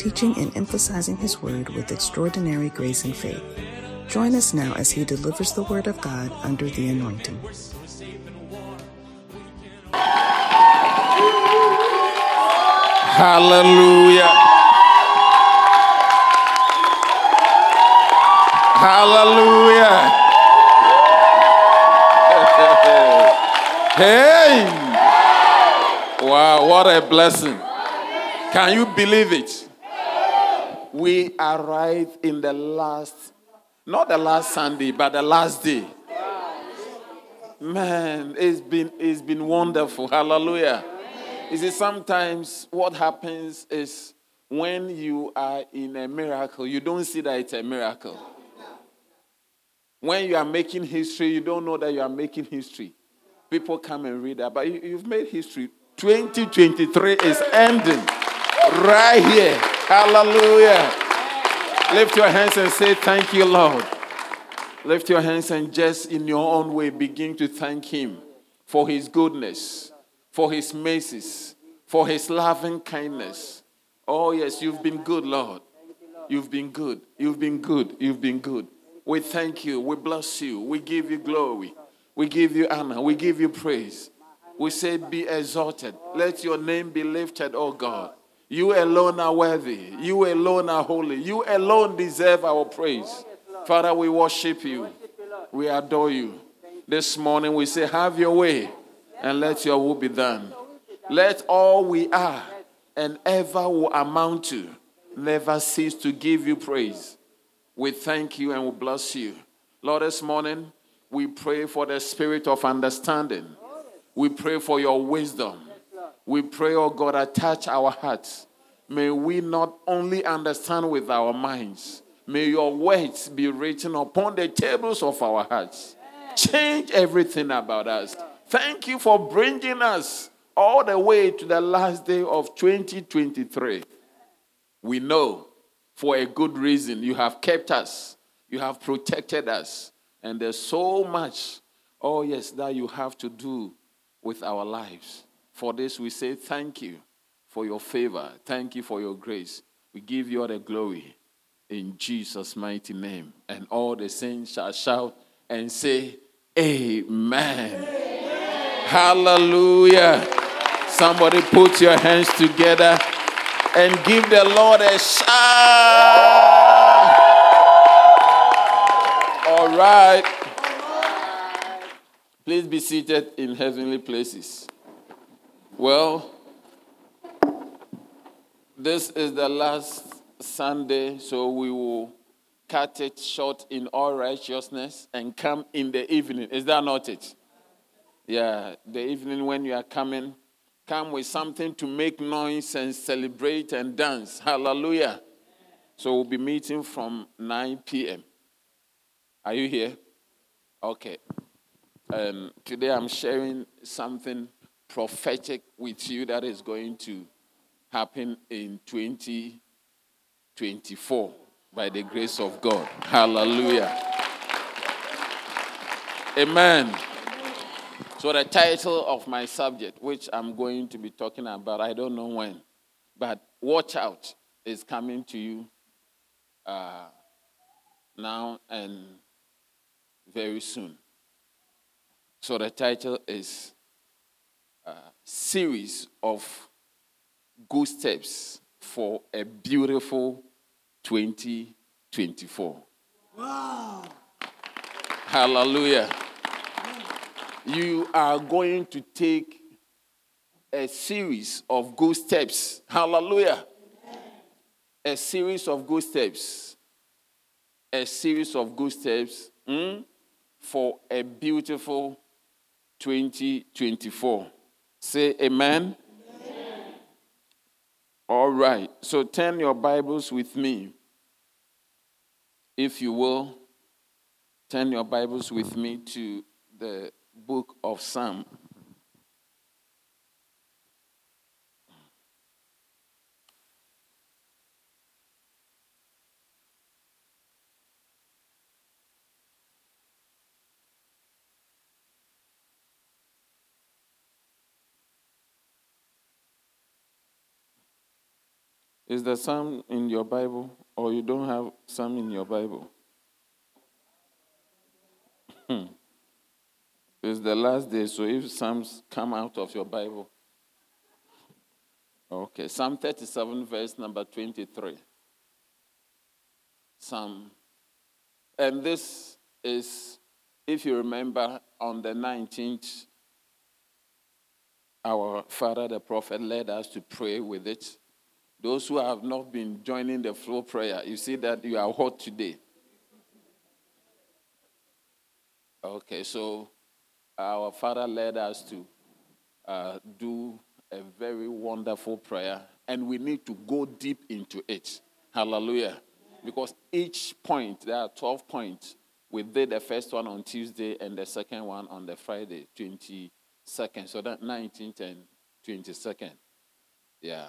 teaching and emphasizing his word with extraordinary grace and faith. Join us now as he delivers the word of God under the anointing. Hallelujah. Hallelujah. hey. Wow, what a blessing. Can you believe it? We arrived in the last, not the last Sunday, but the last day. Man, it's been, it's been wonderful. Hallelujah. You see, sometimes what happens is when you are in a miracle, you don't see that it's a miracle. When you are making history, you don't know that you are making history. People come and read that, but you, have made history. 2023 is ending right here. Hallelujah. Lift your hands and say, Thank you, Lord. Lift your hands and just in your own way begin to thank Him for His goodness, for His mercies, for His loving kindness. Oh, yes, you've been good, Lord. You've been good. You've been good. You've been good. We thank you. We bless you. We give you glory. We give you honor. We give you praise. We say, Be exalted. Let your name be lifted, oh God. You alone are worthy. You alone are holy. You alone deserve our praise. Father, we worship you. We adore you. This morning we say, Have your way and let your will be done. Let all we are and ever will amount to never cease to give you praise. We thank you and we bless you. Lord, this morning we pray for the spirit of understanding. We pray for your wisdom. We pray, oh God, attach our hearts. May we not only understand with our minds, may your words be written upon the tables of our hearts. Change everything about us. Thank you for bringing us all the way to the last day of 2023. We know for a good reason. You have kept us, you have protected us, and there's so much, oh yes, that you have to do with our lives. For this, we say thank you for your favor. Thank you for your grace. We give you all the glory in Jesus' mighty name. And all the saints shall shout and say, Amen. Amen. Hallelujah. Somebody put your hands together and give the Lord a shout. All right. Please be seated in heavenly places. Well, this is the last Sunday, so we will cut it short in all righteousness and come in the evening. Is that not it? Yeah, the evening when you are coming, come with something to make noise and celebrate and dance. Hallelujah. So we'll be meeting from 9 p.m. Are you here? Okay. Um, today I'm sharing something prophetic with you that is going to happen in 2024 by the grace of God. Hallelujah. Amen. So, the title of my subject, which I'm going to be talking about, I don't know when, but watch out is coming to you uh, now and very soon. So, the title is uh, Series of Good Steps for a Beautiful 2024. Wow. Hallelujah you are going to take a series of good steps. Hallelujah. A series of good steps. A series of good steps mm, for a beautiful 2024. Say amen. amen. All right. So turn your Bibles with me If you will, turn your Bibles with me to the book of Psalm. Is there some in your Bible, or you don't have some in your Bible? Hmm. It's the last day, so if Psalms come out of your Bible. Okay, Psalm 37, verse number 23. Psalm. And this is, if you remember, on the 19th, our father, the prophet, led us to pray with it. Those who have not been joining the flow prayer, you see that you are hot today. Okay, so our Father led us to uh, do a very wonderful prayer, and we need to go deep into it. Hallelujah. Because each point, there are 12 points. We did the first one on Tuesday and the second one on the Friday, 22nd. So that 19th and 22nd. Yeah.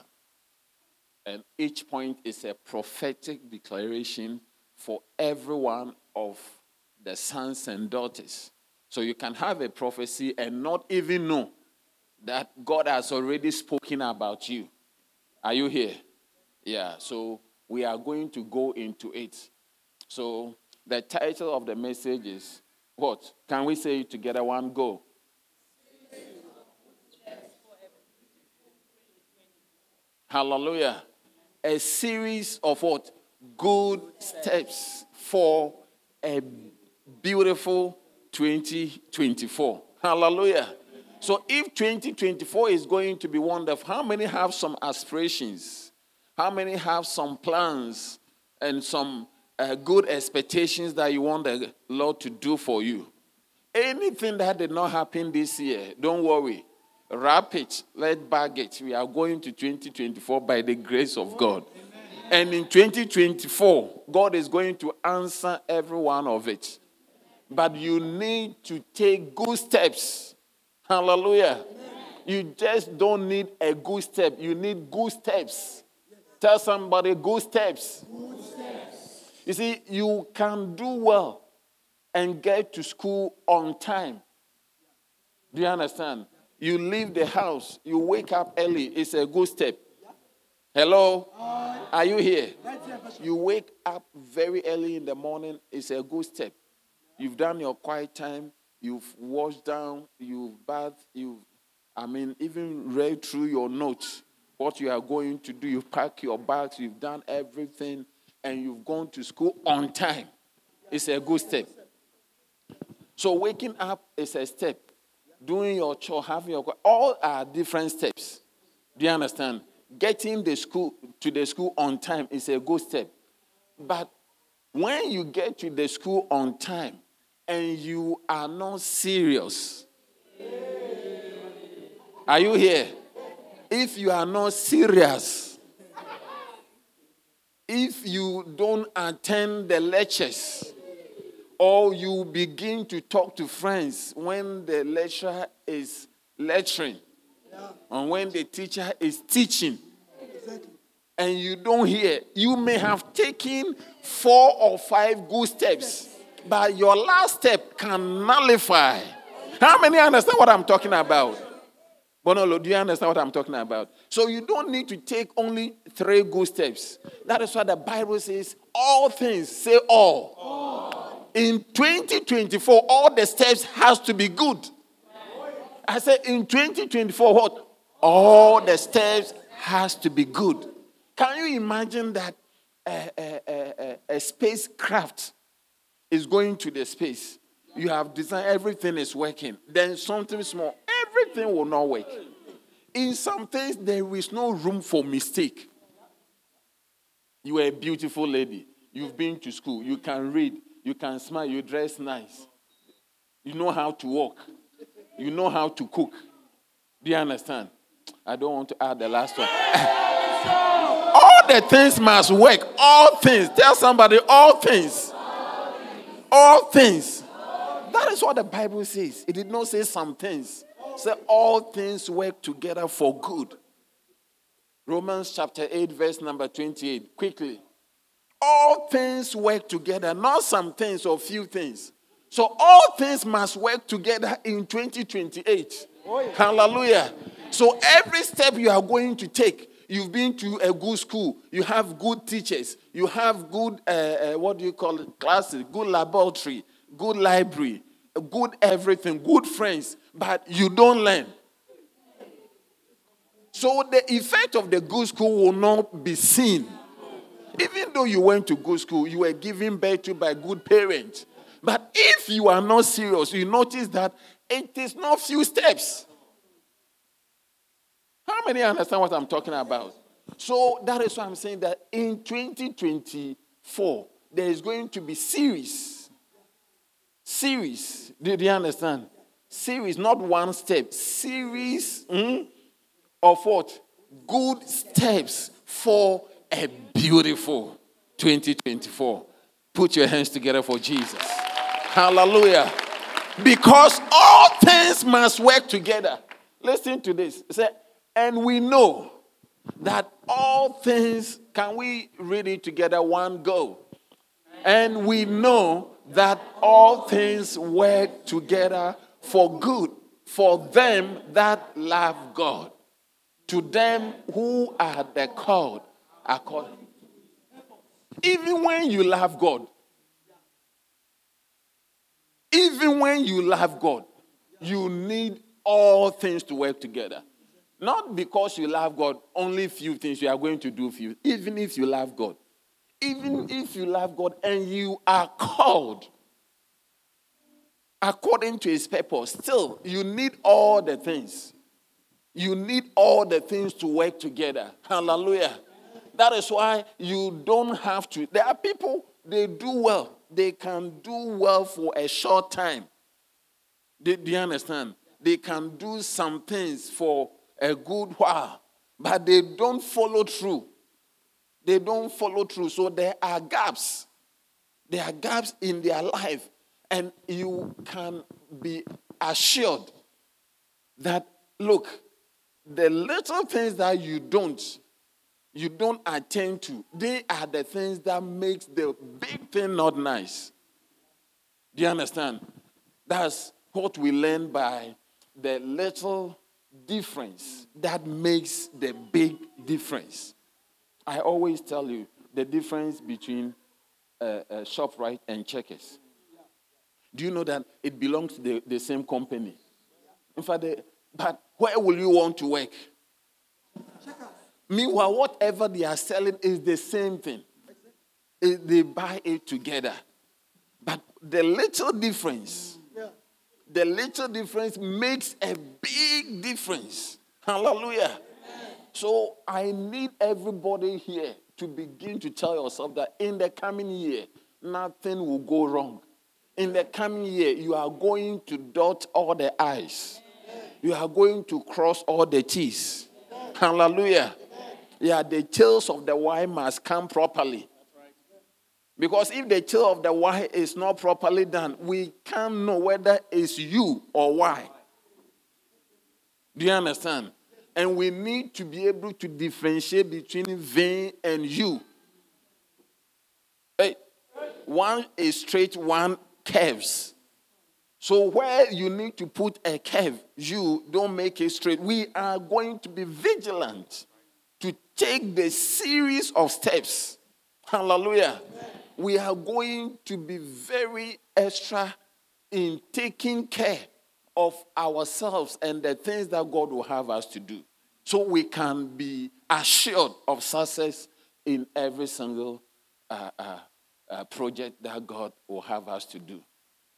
And each point is a prophetic declaration for every one of the sons and daughters. So you can have a prophecy and not even know that God has already spoken about you. Are you here? Yeah, so we are going to go into it. So the title of the message is what? Can we say it together? One go. Hallelujah a series of what? Good steps for a beautiful 2024. Hallelujah. So if 2024 is going to be wonderful, how many have some aspirations? How many have some plans and some uh, good expectations that you want the Lord to do for you? Anything that did not happen this year, don't worry. Wrap it, let bag it. We are going to 2024 by the grace of God. And in 2024, God is going to answer every one of it. But you need to take good steps. Hallelujah. You just don't need a good step, you need good steps. Tell somebody good steps. good steps. You see, you can do well and get to school on time. Do you understand? You leave the house, you wake up early, it's a good step. Hello? Are you here? You wake up very early in the morning, it's a good step. You've done your quiet time, you've washed down, you've bathed, you've, I mean, even read through your notes what you are going to do. You've packed your bags, you've done everything, and you've gone to school on time. It's a good step. So waking up is a step doing your chore, having your all are different steps. Do you understand? Getting the school to the school on time is a good step. But when you get to the school on time and you are not serious, are you here? If you are not serious, if you don't attend the lectures, or you begin to talk to friends when the lecturer is lecturing yeah. and when the teacher is teaching exactly. and you don't hear you may have taken four or five good steps but your last step can nullify how many understand what i'm talking about Bonolo, do you understand what I'm talking about? So you don't need to take only three good steps. That is why the Bible says all things, say all. all in 2024, all the steps has to be good. I said in 2024, what? All the steps has to be good. Can you imagine that a, a, a, a spacecraft is going to the space? You have designed everything is working. Then something small, everything will not work. In some things, there is no room for mistake. You are a beautiful lady. You've been to school. You can read. You can smile, you dress nice. You know how to walk. You know how to cook. Do you understand? I don't want to add the last one. all the things must work. All things. Tell somebody, all things. All things. That is what the Bible says. It did not say some things. Said all things work together for good. Romans chapter 8, verse number 28. Quickly. All things work together, not some things or few things. So all things must work together in 2028. Hallelujah. So every step you are going to take, you've been to a good school, you have good teachers, you have good, uh, uh, what do you call it, classes, good laboratory, good library, good everything, good friends, but you don't learn. So the effect of the good school will not be seen. Even though you went to good school, you were given birth to by good parents. But if you are not serious, you notice that it is not few steps. How many understand what I'm talking about? So that is why I'm saying that in 2024, there is going to be series. Series. Did you understand? Series, not one step. Series mm, of what? Good steps for a beautiful 2024. Put your hands together for Jesus. Hallelujah. Because all things must work together. Listen to this. Say, and we know that all things, can we read it together? One go. And we know that all things work together for good for them that love God, to them who are the called according. Even when you love God, even when you love God, you need all things to work together. Not because you love God, only few things you are going to do few. Even if you love God, even if you love God and you are called according to his purpose, still you need all the things. You need all the things to work together. Hallelujah. That is why you don't have to. There are people, they do well. They can do well for a short time. Do, do you understand? They can do some things for a good while, but they don't follow through. They don't follow through. So there are gaps. There are gaps in their life. And you can be assured that, look, the little things that you don't, you don't attend to, they are the things that makes the big thing not nice. Do you understand? That's what we learn by the little difference that makes the big difference. I always tell you the difference between uh, uh, ShopRite and Checkers. Do you know that it belongs to the, the same company? In fact, they, but where will you want to work? Meanwhile, whatever they are selling is the same thing. They buy it together. But the little difference, the little difference makes a big difference. Hallelujah. So I need everybody here to begin to tell yourself that in the coming year, nothing will go wrong. In the coming year, you are going to dot all the I's. You are going to cross all the T's. Hallelujah. Yeah, the tails of the Y must come properly. Because if the tail of the Y is not properly done, we can't know whether it's you or Y. Do you understand? And we need to be able to differentiate between V and U. Hey, one is straight, one curves. So where you need to put a curve, you don't make it straight. We are going to be vigilant take the series of steps. Hallelujah. Amen. We are going to be very extra in taking care of ourselves and the things that God will have us to do. So we can be assured of success in every single uh, uh, uh, project that God will have us to do.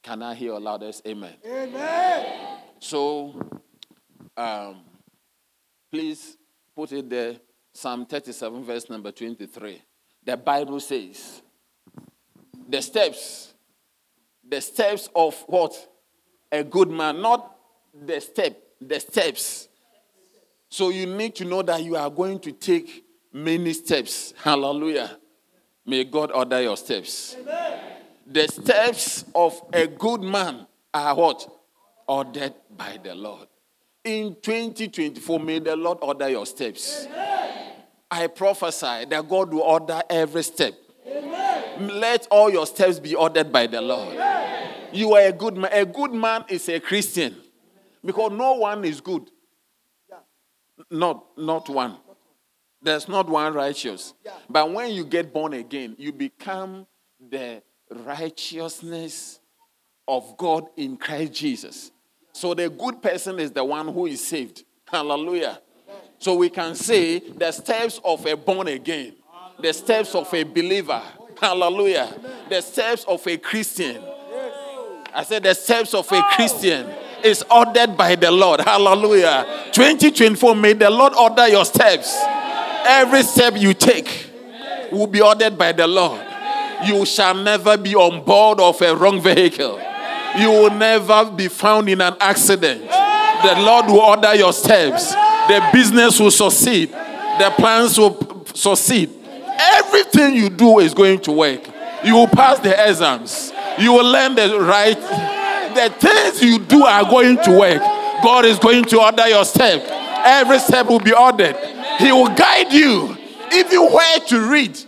Can I hear a loudest amen? Amen. So, um, please put it there. Psalm 37, verse number 23. The Bible says, the steps, the steps of what? A good man, not the step, the steps. So you need to know that you are going to take many steps. Hallelujah. May God order your steps. Amen. the steps of a good man are what? Ordered by the Lord. In 2024, may the Lord order your steps. Amen. I prophesy that God will order every step. Amen. Let all your steps be ordered by the Lord. Amen. You are a good man. A good man is a Christian because no one is good. Not, not one. There's not one righteous. But when you get born again, you become the righteousness of God in Christ Jesus. So the good person is the one who is saved. Hallelujah. So we can say the steps of a born again, the steps of a believer. Hallelujah. The steps of a Christian. I said the steps of a Christian is ordered by the Lord. Hallelujah. 2024, may the Lord order your steps. Every step you take will be ordered by the Lord. You shall never be on board of a wrong vehicle. You will never be found in an accident. The Lord will order your steps. The business will succeed. The plans will succeed. Everything you do is going to work. You will pass the exams. You will learn the right. The things you do are going to work. God is going to order your step. Every step will be ordered. He will guide you, even where to read.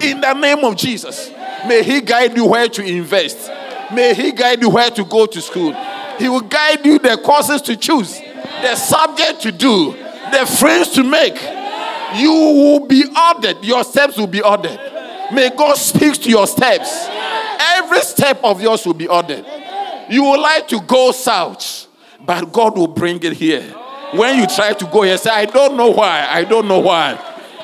In the name of Jesus. May He guide you where to invest. May He guide you where to go to school. He will guide you the courses to choose, the subject to do, the friends to make. You will be ordered. Your steps will be ordered. May God speak to your steps. Every step of yours will be ordered. You will like to go south, but God will bring it here. When you try to go here, say, I don't know why. I don't know why.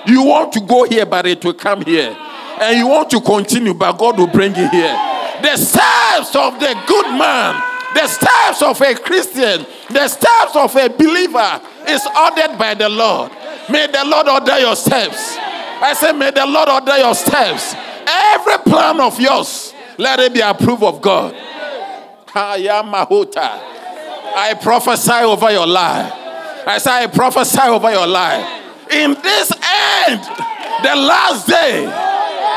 You want to go here, but it will come here. And you want to continue, but God will bring you here. The steps of the good man, the steps of a Christian, the steps of a believer is ordered by the Lord. May the Lord order your steps. I say, may the Lord order your steps. Every plan of yours, let it be approved of God. I prophesy over your life. I say, I prophesy over your life. In this end, the last day,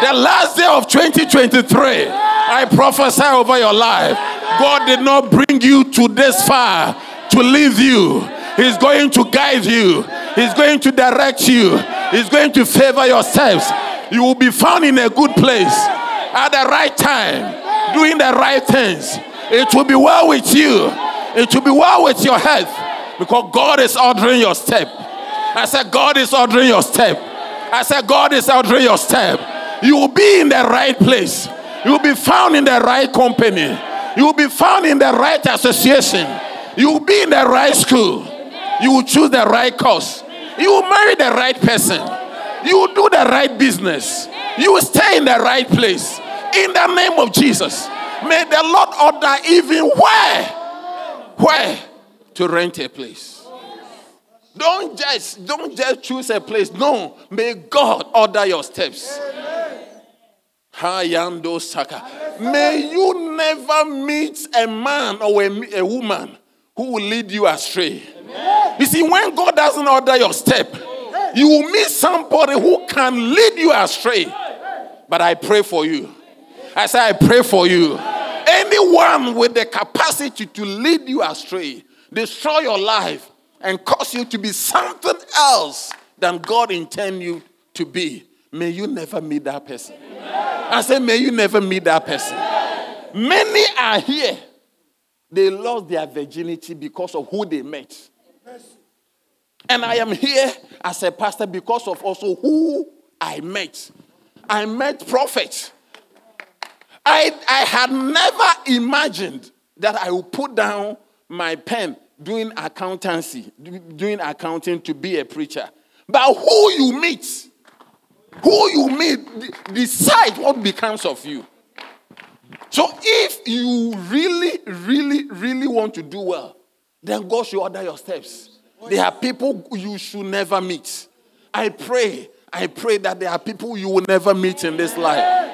the last day of 2023, I prophesy over your life. God did not bring you to this far to leave you. He's going to guide you. He's going to direct you. He's going to favor your steps. You will be found in a good place at the right time, doing the right things. It will be well with you. It will be well with your health. Because God is ordering your step. I said, God is ordering your step. I said, God is ordering your step. You will be in the right place. You will be found in the right company. You will be found in the right association. You will be in the right school. You will choose the right course. You will marry the right person. You will do the right business. You will stay in the right place. In the name of Jesus. May the Lord order even where? Where? to rent a place. Don't just don't just choose a place. No, may God order your steps. Hayando Saka. May you never meet a man or a, a woman who will lead you astray. You see, when God doesn't order your step, you will meet somebody who can lead you astray. But I pray for you. I say, I pray for you. Anyone with the capacity to lead you astray, destroy your life, and cause you to be something else than God intended you to be, may you never meet that person. I say, may you never meet that person. Many are here. They lost their virginity because of who they met. And I am here as a pastor because of also who I met. I met prophets. I, I had never imagined that I would put down my pen doing accountancy, doing accounting to be a preacher. But who you meet, who you meet, decide what becomes of you. So if you really, really, really want to do well, then God should order your steps. There are people you should never meet. I pray, I pray that there are people you will never meet in this life.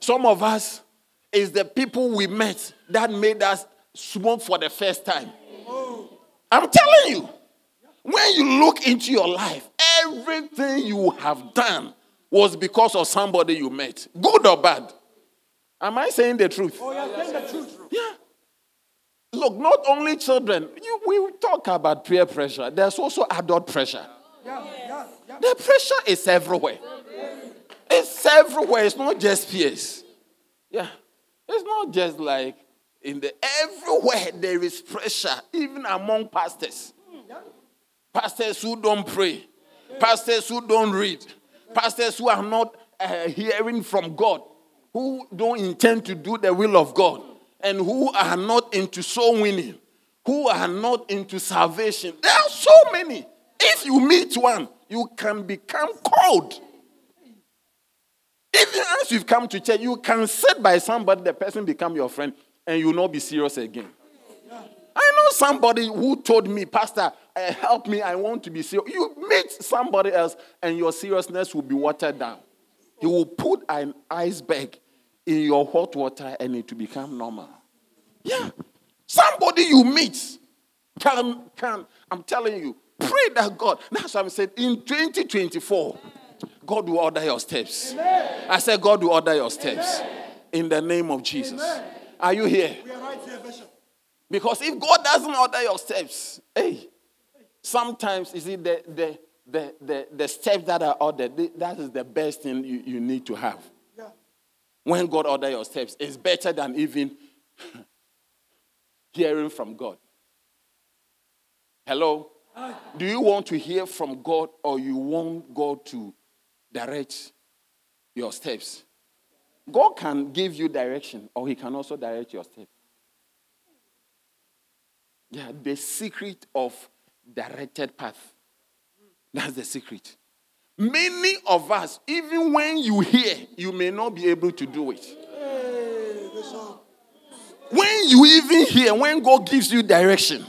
Some of us is the people we met that made us smoke for the first time. I'm telling you, when you look into your life, everything you have done was because of somebody you met, good or bad. Am I saying the truth? Oh, you're saying the truth. Yeah. Look, not only children, you, we talk about peer pressure, there's also adult pressure. Yeah, yeah, yeah. The pressure is everywhere. It's everywhere. It's not just peers. Yeah. It's not just like in the everywhere there is pressure, even among pastors. Hmm, pastors who don't pray, pastors who don't read, pastors who are not uh, hearing from God, who don't intend to do the will of God, and who are not into soul winning, who are not into salvation. There are so many. If you meet one, you can become cold. Even as you've come to church, you can sit by somebody, the person become your friend, and you will not be serious again. I know somebody who told me, Pastor, uh, help me, I want to be serious. You meet somebody else, and your seriousness will be watered down. You will put an iceberg in your hot water, and it will become normal. Yeah. Somebody you meet can, can I'm telling you, pray that God. That's what I'm saying. In 2024, God will order your steps. Amen. I said, God will order your steps. In the name of Jesus. Amen. Are you here? We are right here, Bishop. Because if God doesn't order your steps, hey, sometimes you see the the the the, the steps that are ordered, that is the best thing you, you need to have. Yeah. When God order your steps, it's better than even hearing from God. Hello? Do you want to hear from God or you want God to direct your steps? God can give you direction or he can also direct your steps. Yeah, the secret of directed path. That's the secret. Many of us, even when you hear, you may not be able to do it. When you even hear, when God gives you direction,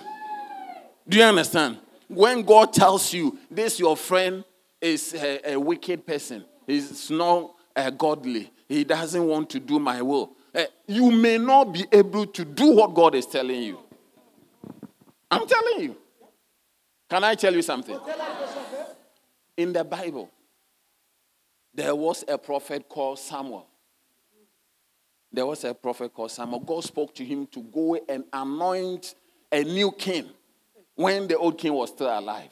do you understand? When God tells you this, your friend is a, a wicked person, he's not uh, godly, he doesn't want to do my will, uh, you may not be able to do what God is telling you. I'm telling you. Can I tell you something? In the Bible, there was a prophet called Samuel. There was a prophet called Samuel. God spoke to him to go and anoint a new king when the old king was still alive.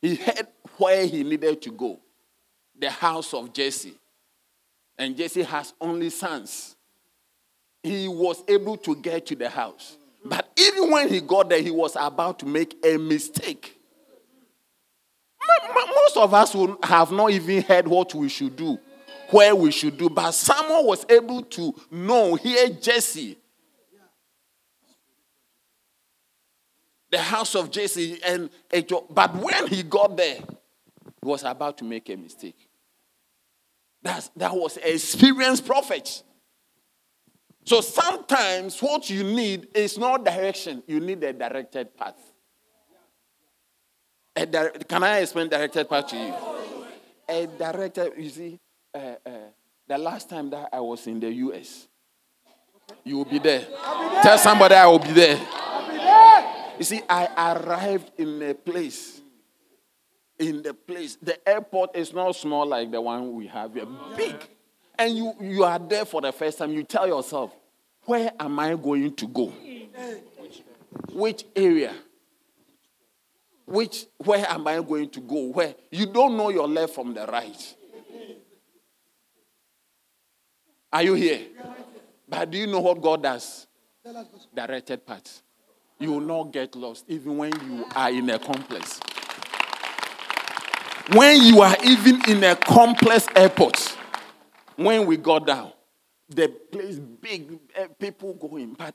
He had where he needed to go the house of Jesse. And Jesse has only sons. He was able to get to the house. But even when he got there, he was about to make a mistake. Most of us will have not even heard what we should do, where we should do. But someone was able to know, hear Jesse, the house of Jesse, and but when he got there, he was about to make a mistake. That's, that was experienced prophet. So sometimes what you need is not direction, you need a directed path. A di- can I explain directed path to you? A directed, you see, uh, uh, the last time that I was in the US, you will be there. Tell somebody I will be there. Be there. You see, I arrived in a place. In the place, the airport is not small like the one we have here, big. And you, you are there for the first time. You tell yourself, where am I going to go? Which area? Which where am I going to go? Where you don't know your left from the right. Are you here? But do you know what God does? Directed path. You will not get lost even when you are in a complex. When you are even in a complex airport, when we got down, the place big, eh, people going. But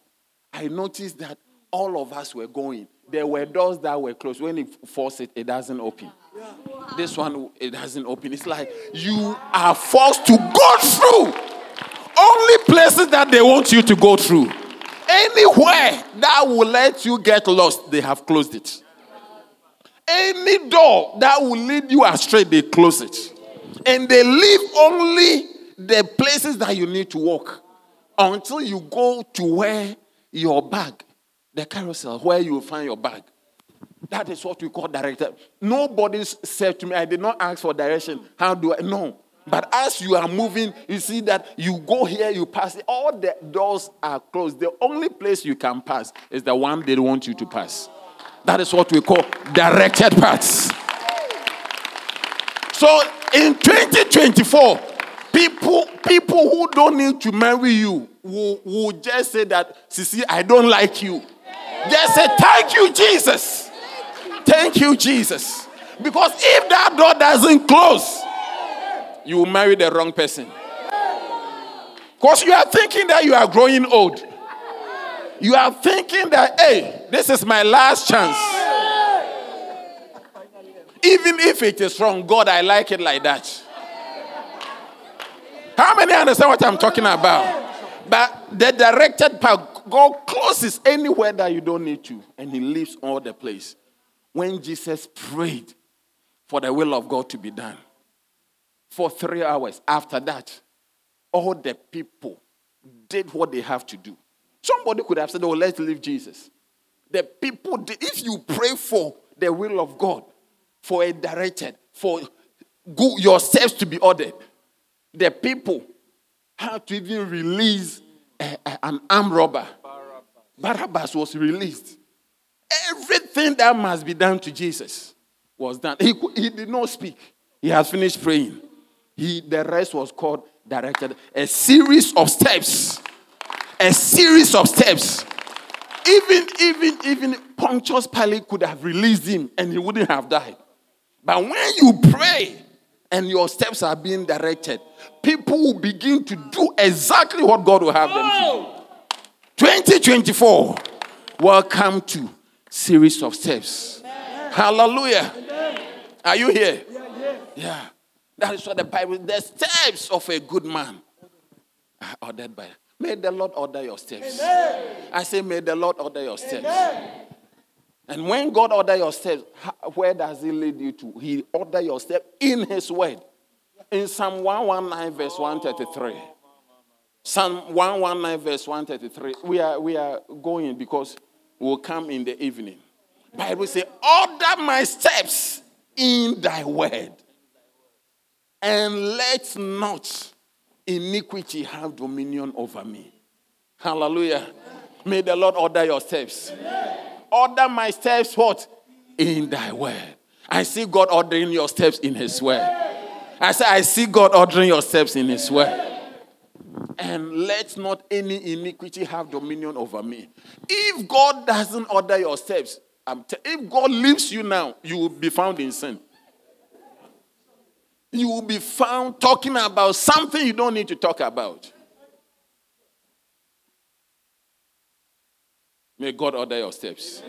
I noticed that all of us were going. There were doors that were closed. When you force it, it doesn't open. This one, it doesn't open. It's like you are forced to go through only places that they want you to go through. Anywhere that will let you get lost, they have closed it. Any door that will lead you astray, they close it. And they leave only the places that you need to walk until you go to where your bag, the carousel, where you find your bag. That is what we call directed. Nobody said to me, I did not ask for direction. How do I? No. But as you are moving, you see that you go here, you pass. All the doors are closed. The only place you can pass is the one they want you to pass. That is what we call directed paths. So in 2024, people people who don't need to marry you will, will just say that, Sisi, I don't like you. Just say, Thank you, Jesus. Thank you, Jesus. Because if that door doesn't close, you will marry the wrong person. Because you are thinking that you are growing old. You are thinking that, hey, this is my last chance. Even if it is wrong, God, I like it like that. How many understand what I'm talking about? But the directed path, God closes anywhere that you don't need to, and He leaves all the place. When Jesus prayed for the will of God to be done for three hours, after that, all the people did what they have to do. Somebody could have said, Oh, let's leave Jesus. The people, did, if you pray for the will of God, for a directed, for go, your steps to be ordered, the people had to even release a, a, an armed robber. Barabbas was released. Everything that must be done to Jesus was done. He, he did not speak. He has finished praying. He, the rest was called directed. A series of steps. A series of steps. Even, even, even Pontius Pilate could have released him and he wouldn't have died. But when you pray and your steps are being directed, people will begin to do exactly what God will have them to do. 2024, welcome to series of steps. Hallelujah. Are you here? Yeah. That is what the Bible, the steps of a good man are ordered by. May the Lord order your steps. I say, may the Lord order your steps. And when God order your steps, where does He lead you to? He order your step in His word. In Psalm 119, verse 133. Psalm 119, verse 133. We are, we are going because we'll come in the evening. Bible say, order my steps in thy word. And let not iniquity have dominion over me. Hallelujah. May the Lord order your steps. Order my steps what? In thy word. I see God ordering your steps in his word. I say, I see God ordering your steps in his word. And let not any iniquity have dominion over me. If God doesn't order your steps, if God leaves you now, you will be found in sin. You will be found talking about something you don't need to talk about. May God order your steps.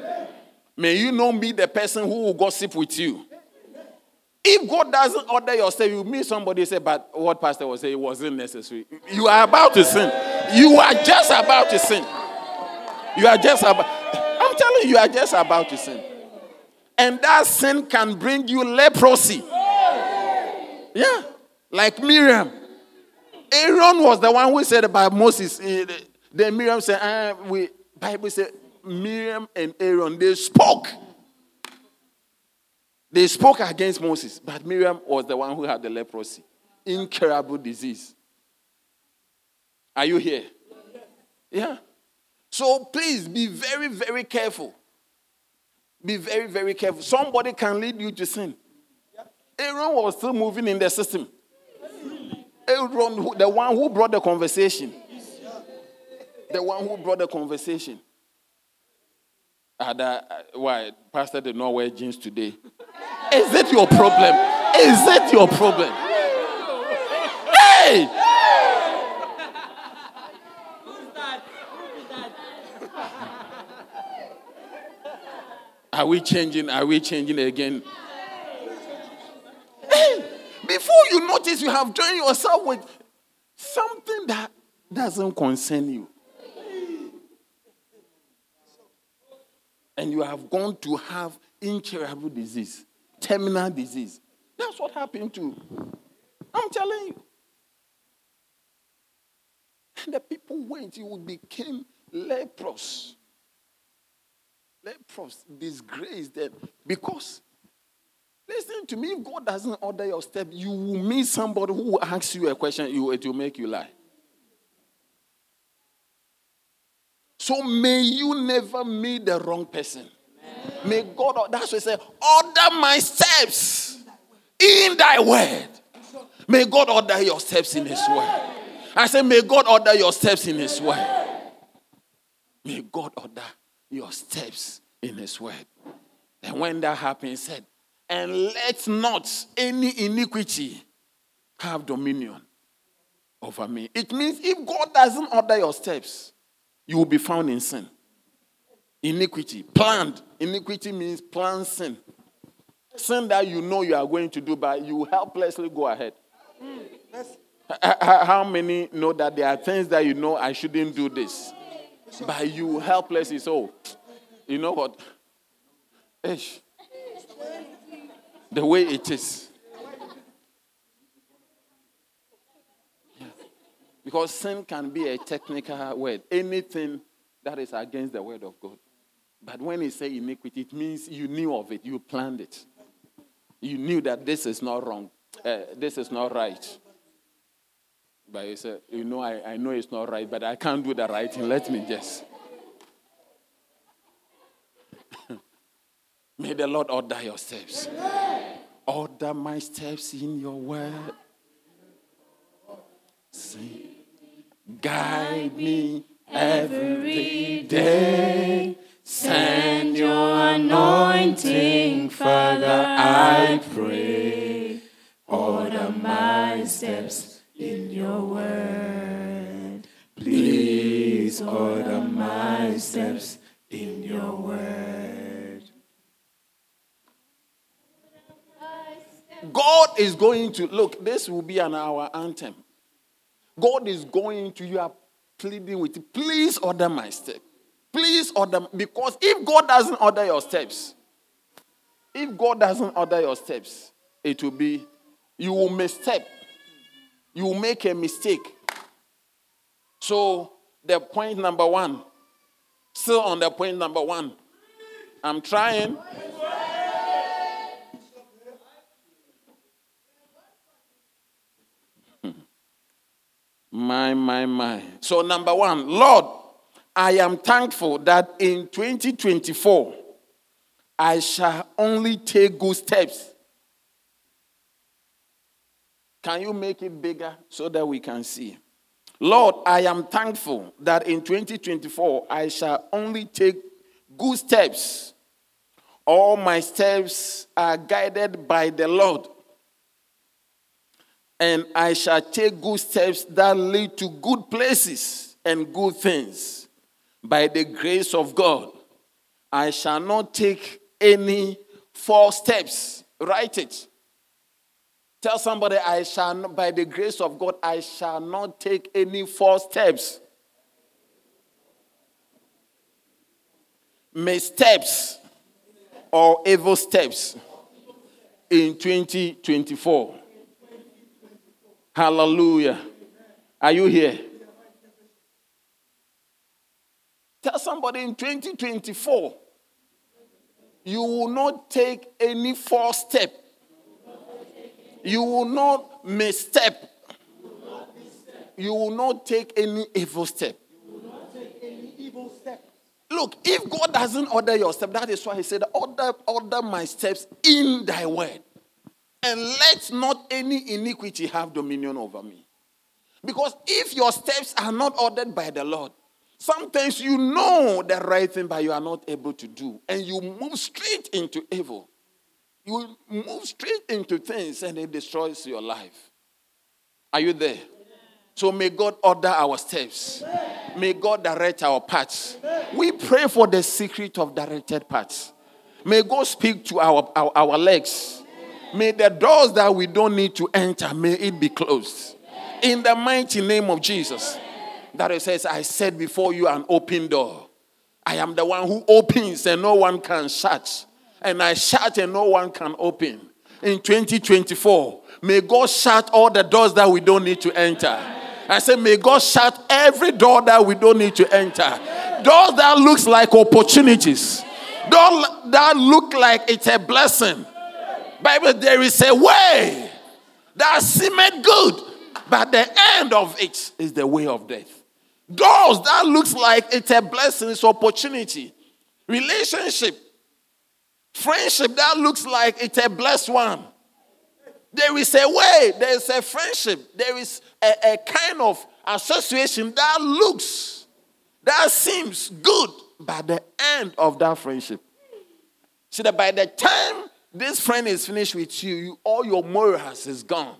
May you not be the person who will gossip with you. If God doesn't order your steps, you meet somebody say, but what pastor was saying it wasn't necessary. You are about to sin. You are just about to sin. You are just about. I'm telling you, you are just about to sin. And that sin can bring you leprosy. Yeah, like Miriam. Aaron was the one who said about Moses. eh, Then Miriam said, ah, we, Bible said, Miriam and Aaron, they spoke. They spoke against Moses, but Miriam was the one who had the leprosy, incurable disease. Are you here? Yeah. So please be very, very careful. Be very, very careful. Somebody can lead you to sin. Aaron was still moving in the system. Aaron, the one who brought the conversation. The one who brought the conversation. Ada, uh, why? Pastor did not wear jeans today. Is it your problem? Is it your problem? Hey! Are we changing? Are we changing again? Hey, before you notice, you have joined yourself with something that doesn't concern you. And you have gone to have incurable disease, terminal disease. That's what happened to. I'm telling you. And the people went, you became leprous. Leprous, disgraced them because Listen to me. If God doesn't order your step, you will meet somebody who will ask you a question, you, it will make you lie. So may you never meet the wrong person. May God, that's why I say, order my steps in thy word. May God order your steps in his word. I say, may God order your steps in his word. May God order your steps in his word. And when that happens, said, and let not any iniquity have dominion over me. It means if God doesn't order your steps, you will be found in sin. Iniquity, planned. Iniquity means planned sin. Sin that you know you are going to do, but you helplessly go ahead. How many know that there are things that you know I shouldn't do this? But you helplessly, so, oh, you know what? Ish the way it is. Because sin can be a technical word, anything that is against the word of God. But when he say iniquity, it means you knew of it, you planned it. You knew that this is not wrong, uh, this is not right. But you say, you know, I, I know it's not right, but I can't do the right thing. Let me just. May the Lord order your steps. Order my steps in your word. Sing. Guide me every day. Send your anointing, Father, I pray. Order my steps in your word. Please order my steps in your word. God is going to look, this will be an our anthem. God is going to, you are pleading with, please order my step. Please order, because if God doesn't order your steps, if God doesn't order your steps, it will be, you will misstep. You will make a mistake. So, the point number one, still on the point number one, I'm trying. My, my, my. So, number one, Lord, I am thankful that in 2024, I shall only take good steps. Can you make it bigger so that we can see? Lord, I am thankful that in 2024, I shall only take good steps. All my steps are guided by the Lord and I shall take good steps that lead to good places and good things. By the grace of God, I shall not take any false steps. Write it. Tell somebody, I shall, not, by the grace of God, I shall not take any false steps. Missteps or evil steps in 2024. Hallelujah. Are you here? Tell somebody in 2024, you will not take any false step. You will not misstep. You will not take any evil step. Look, if God doesn't order your step, that is why He said, Order, order my steps in thy word and let not any iniquity have dominion over me. Because if your steps are not ordered by the Lord, sometimes you know the right thing, but you are not able to do, and you move straight into evil. You move straight into things, and it destroys your life. Are you there? So may God order our steps. May God direct our paths. We pray for the secret of directed paths. May God speak to our, our, our legs. May the doors that we don't need to enter, may it be closed. In the mighty name of Jesus. That it says, I set before you an open door. I am the one who opens and no one can shut. And I shut and no one can open. In 2024, may God shut all the doors that we don't need to enter. I say, may God shut every door that we don't need to enter. Doors that looks like opportunities. Doors that look like it's a blessing Bible, there is a way that seemeth good, but the end of it is the way of death. Doors that looks like it's a blessing, it's opportunity. Relationship, friendship that looks like it's a blessed one. There is a way, there is a friendship, there is a, a kind of association that looks, that seems good, but the end of that friendship. See that by the time this friend is finished with you, you all your morals is gone.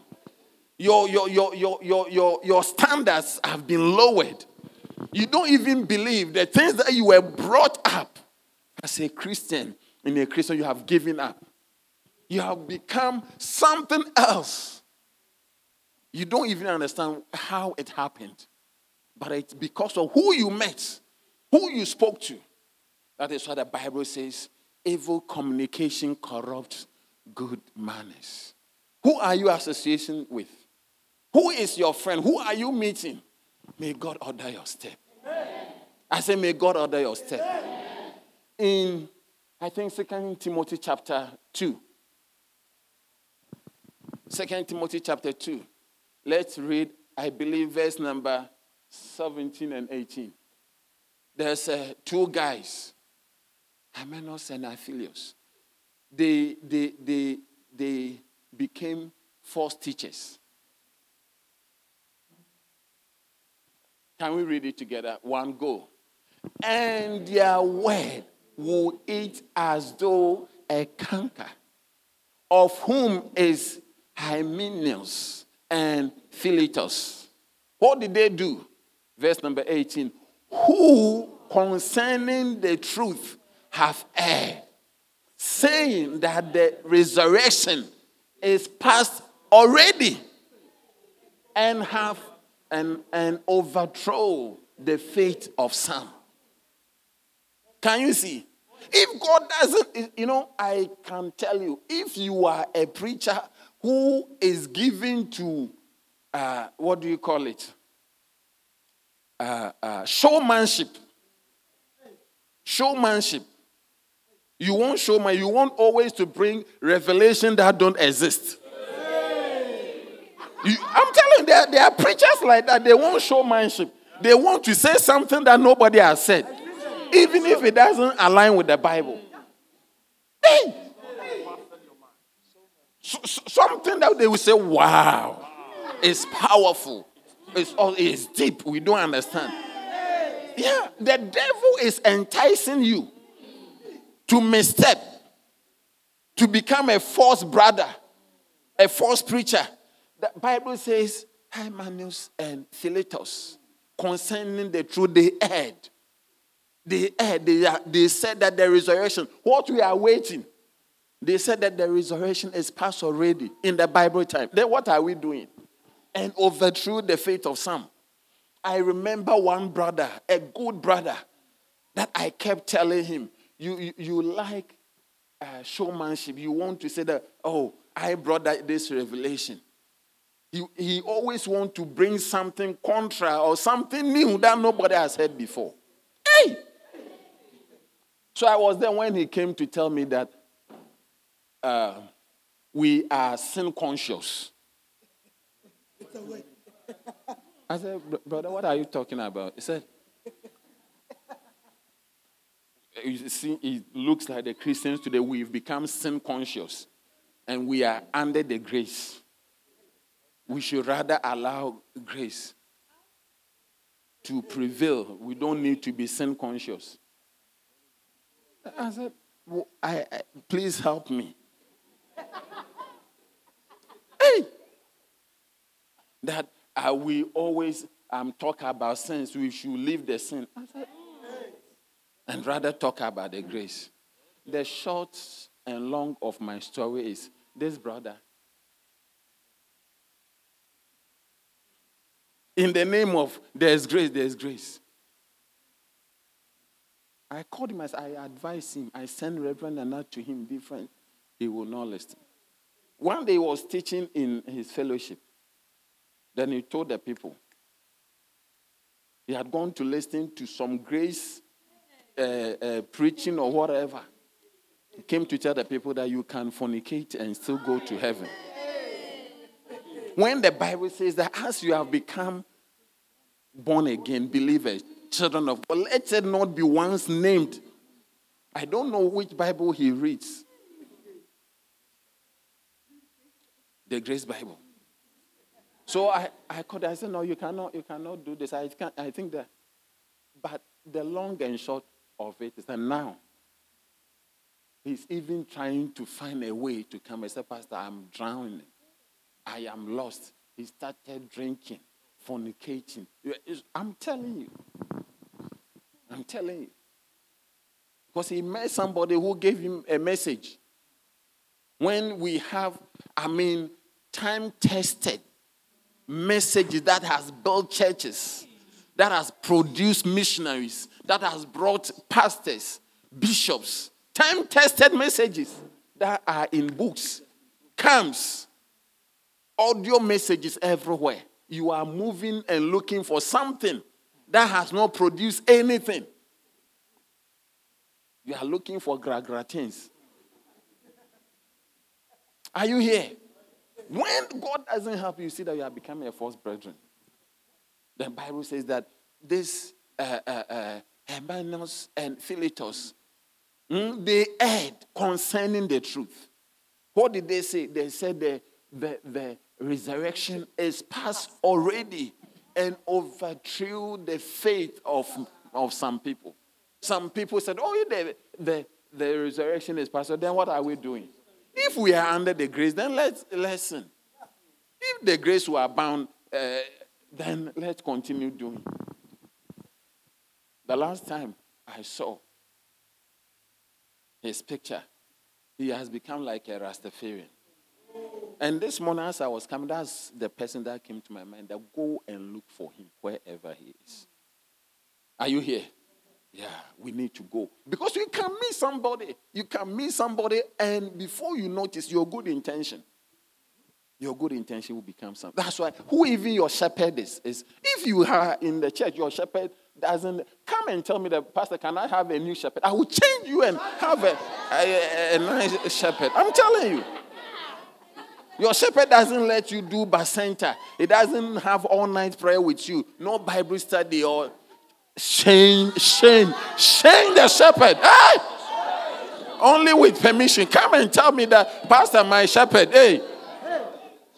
Your, your, your, your, your, your, your standards have been lowered. You don't even believe the things that you were brought up as a Christian. In a Christian, you have given up. You have become something else. You don't even understand how it happened. But it's because of who you met, who you spoke to. That is why the Bible says evil communication corrupts good manners. Who are you associating with? Who is your friend? Who are you meeting? May God order your step. I say, may God order your step. In, I think, Second Timothy chapter 2. 2 Timothy chapter 2. Let's read, I believe, verse number 17 and 18. There's uh, two guys, Hymenaeus and Philetus. They, they, they, they became false teachers. Can we read it together? One go. And their word will eat as though a canker, of whom is Hymenaeus and Philetus. What did they do? Verse number 18. Who concerning the truth have erred, saying that the resurrection is past already, and have and, and overthrow the faith of some. Can you see? If God doesn't, you know, I can tell you, if you are a preacher who is given to, uh, what do you call it? Uh, uh, showmanship. Showmanship. You won't show my, you want always to bring revelation that don't exist. You, I'm telling you, there, are preachers like that. They won't show showmanship. They want to say something that nobody has said, even if it doesn't align with the Bible. Hey! So, so, something that they will say, wow, it's powerful. It's, all. it's deep. We don't understand. Yeah, the devil is enticing you to misstep, to become a false brother, a false preacher. The Bible says, Hymenaeus and Philetus, concerning the truth, they heard. They heard. They, they said that the resurrection, what we are waiting, they said that the resurrection is past already in the Bible time. Then what are we doing? And overthrew the faith of some. I remember one brother, a good brother, that I kept telling him, You, you, like uh, showmanship. You want to say that, oh, I brought that, this revelation. He, he always want to bring something contra or something new that nobody has heard before. Hey! So I was there when he came to tell me that uh, we are sin conscious. I said, brother, what are you talking about? He said, you see, it looks like the Christians today, we've become sin conscious and we are under the grace we should rather allow grace to prevail. We don't need to be sin conscious. I said, well, I, I, please help me. hey! That we always um, talk about sins, we should leave the sin. Said, and rather talk about the grace. The short and long of my story is this brother in the name of there's grace, there's grace. I called him as I advised him. I sent Reverend Nana to him different. He will not listen. One day he was teaching in his fellowship. Then he told the people he had gone to listen to some grace uh, uh, preaching or whatever. He came to tell the people that you can fornicate and still go to heaven. When the Bible says that as you have become born again believers, children of God, let it not be once named. I don't know which Bible he reads. The Grace Bible. So I, I called, I said, No, you cannot, you cannot do this. I, can't, I think that. But the long and short of it is that now he's even trying to find a way to come and say, Pastor, I'm drowning. I am lost. He started drinking, fornicating. I'm telling you. I'm telling you. Because he met somebody who gave him a message. When we have, I mean, time tested messages that has built churches, that has produced missionaries, that has brought pastors, bishops, time tested messages that are in books, camps, audio messages everywhere. You are moving and looking for something that has not produced anything. You are looking for gratins. Are you here? When God doesn't help you, you see that you are becoming a false brethren. The Bible says that this uh, uh, uh, Hymenaeus and Philetus, mm, they erred concerning the truth. What did they say? They said the, the, the resurrection is past already and overthrew the faith of, of some people. Some people said, Oh, the, the, the resurrection is past. Then what are we doing? If we are under the grace, then let's listen. If the grace were bound, uh, then let's continue doing. The last time I saw his picture, he has become like a Rastafarian. And this morning, as I was coming, that's the person that came to my mind that go and look for him wherever he is. Are you here? Yeah, we need to go. Because you can meet somebody. You can meet somebody, and before you notice, your good intention, your good intention will become something. That's why who even your shepherd is, is if you are in the church, your shepherd doesn't come and tell me that, Pastor, can I have a new shepherd? I will change you and have a, a, a nice shepherd. I'm telling you. Your shepherd doesn't let you do bacenta. He doesn't have all night prayer with you. No Bible study or shame, shame, shame the shepherd. Hey! Only with permission. Come and tell me that, Pastor, my shepherd, hey,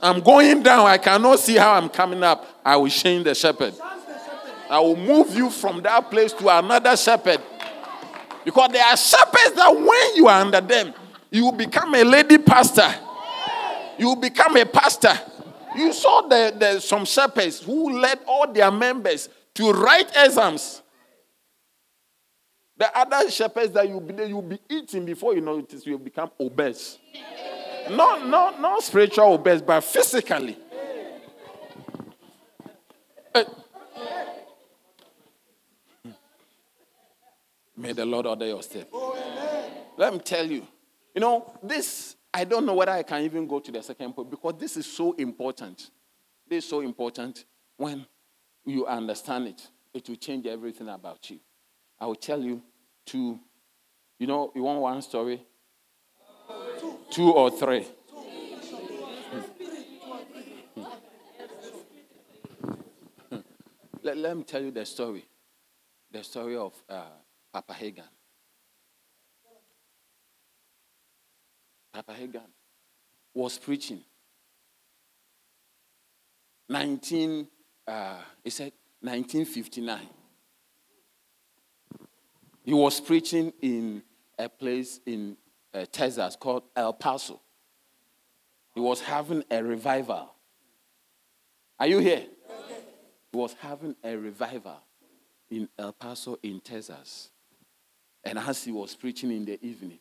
I'm going down. I cannot see how I'm coming up. I will shame the shepherd. I will move you from that place to another shepherd. Because there are shepherds that when you are under them, you will become a lady pastor. You will become a pastor. You saw the, the, some shepherds who led all their members to write exams. The other shepherds that you'll be, you'll be eating before you know it, you'll become obese. Not, not, not spiritual obese, but physically. Uh, may the Lord order your step. Let me tell you. You know, this, I don't know whether I can even go to the second point because this is so important. This is so important when you understand it. It will change everything about you. I will tell you two. You know, you want one story? Two or three? Hmm. Hmm. Hmm. let, let me tell you the story. The story of uh, Papa Hagin. Papa Hagin was preaching. 19, uh, he said 1959. He was preaching in a place in uh, Texas called El Paso. He was having a revival. Are you here? He was having a revival in El Paso in Texas. And as he was preaching in the evening,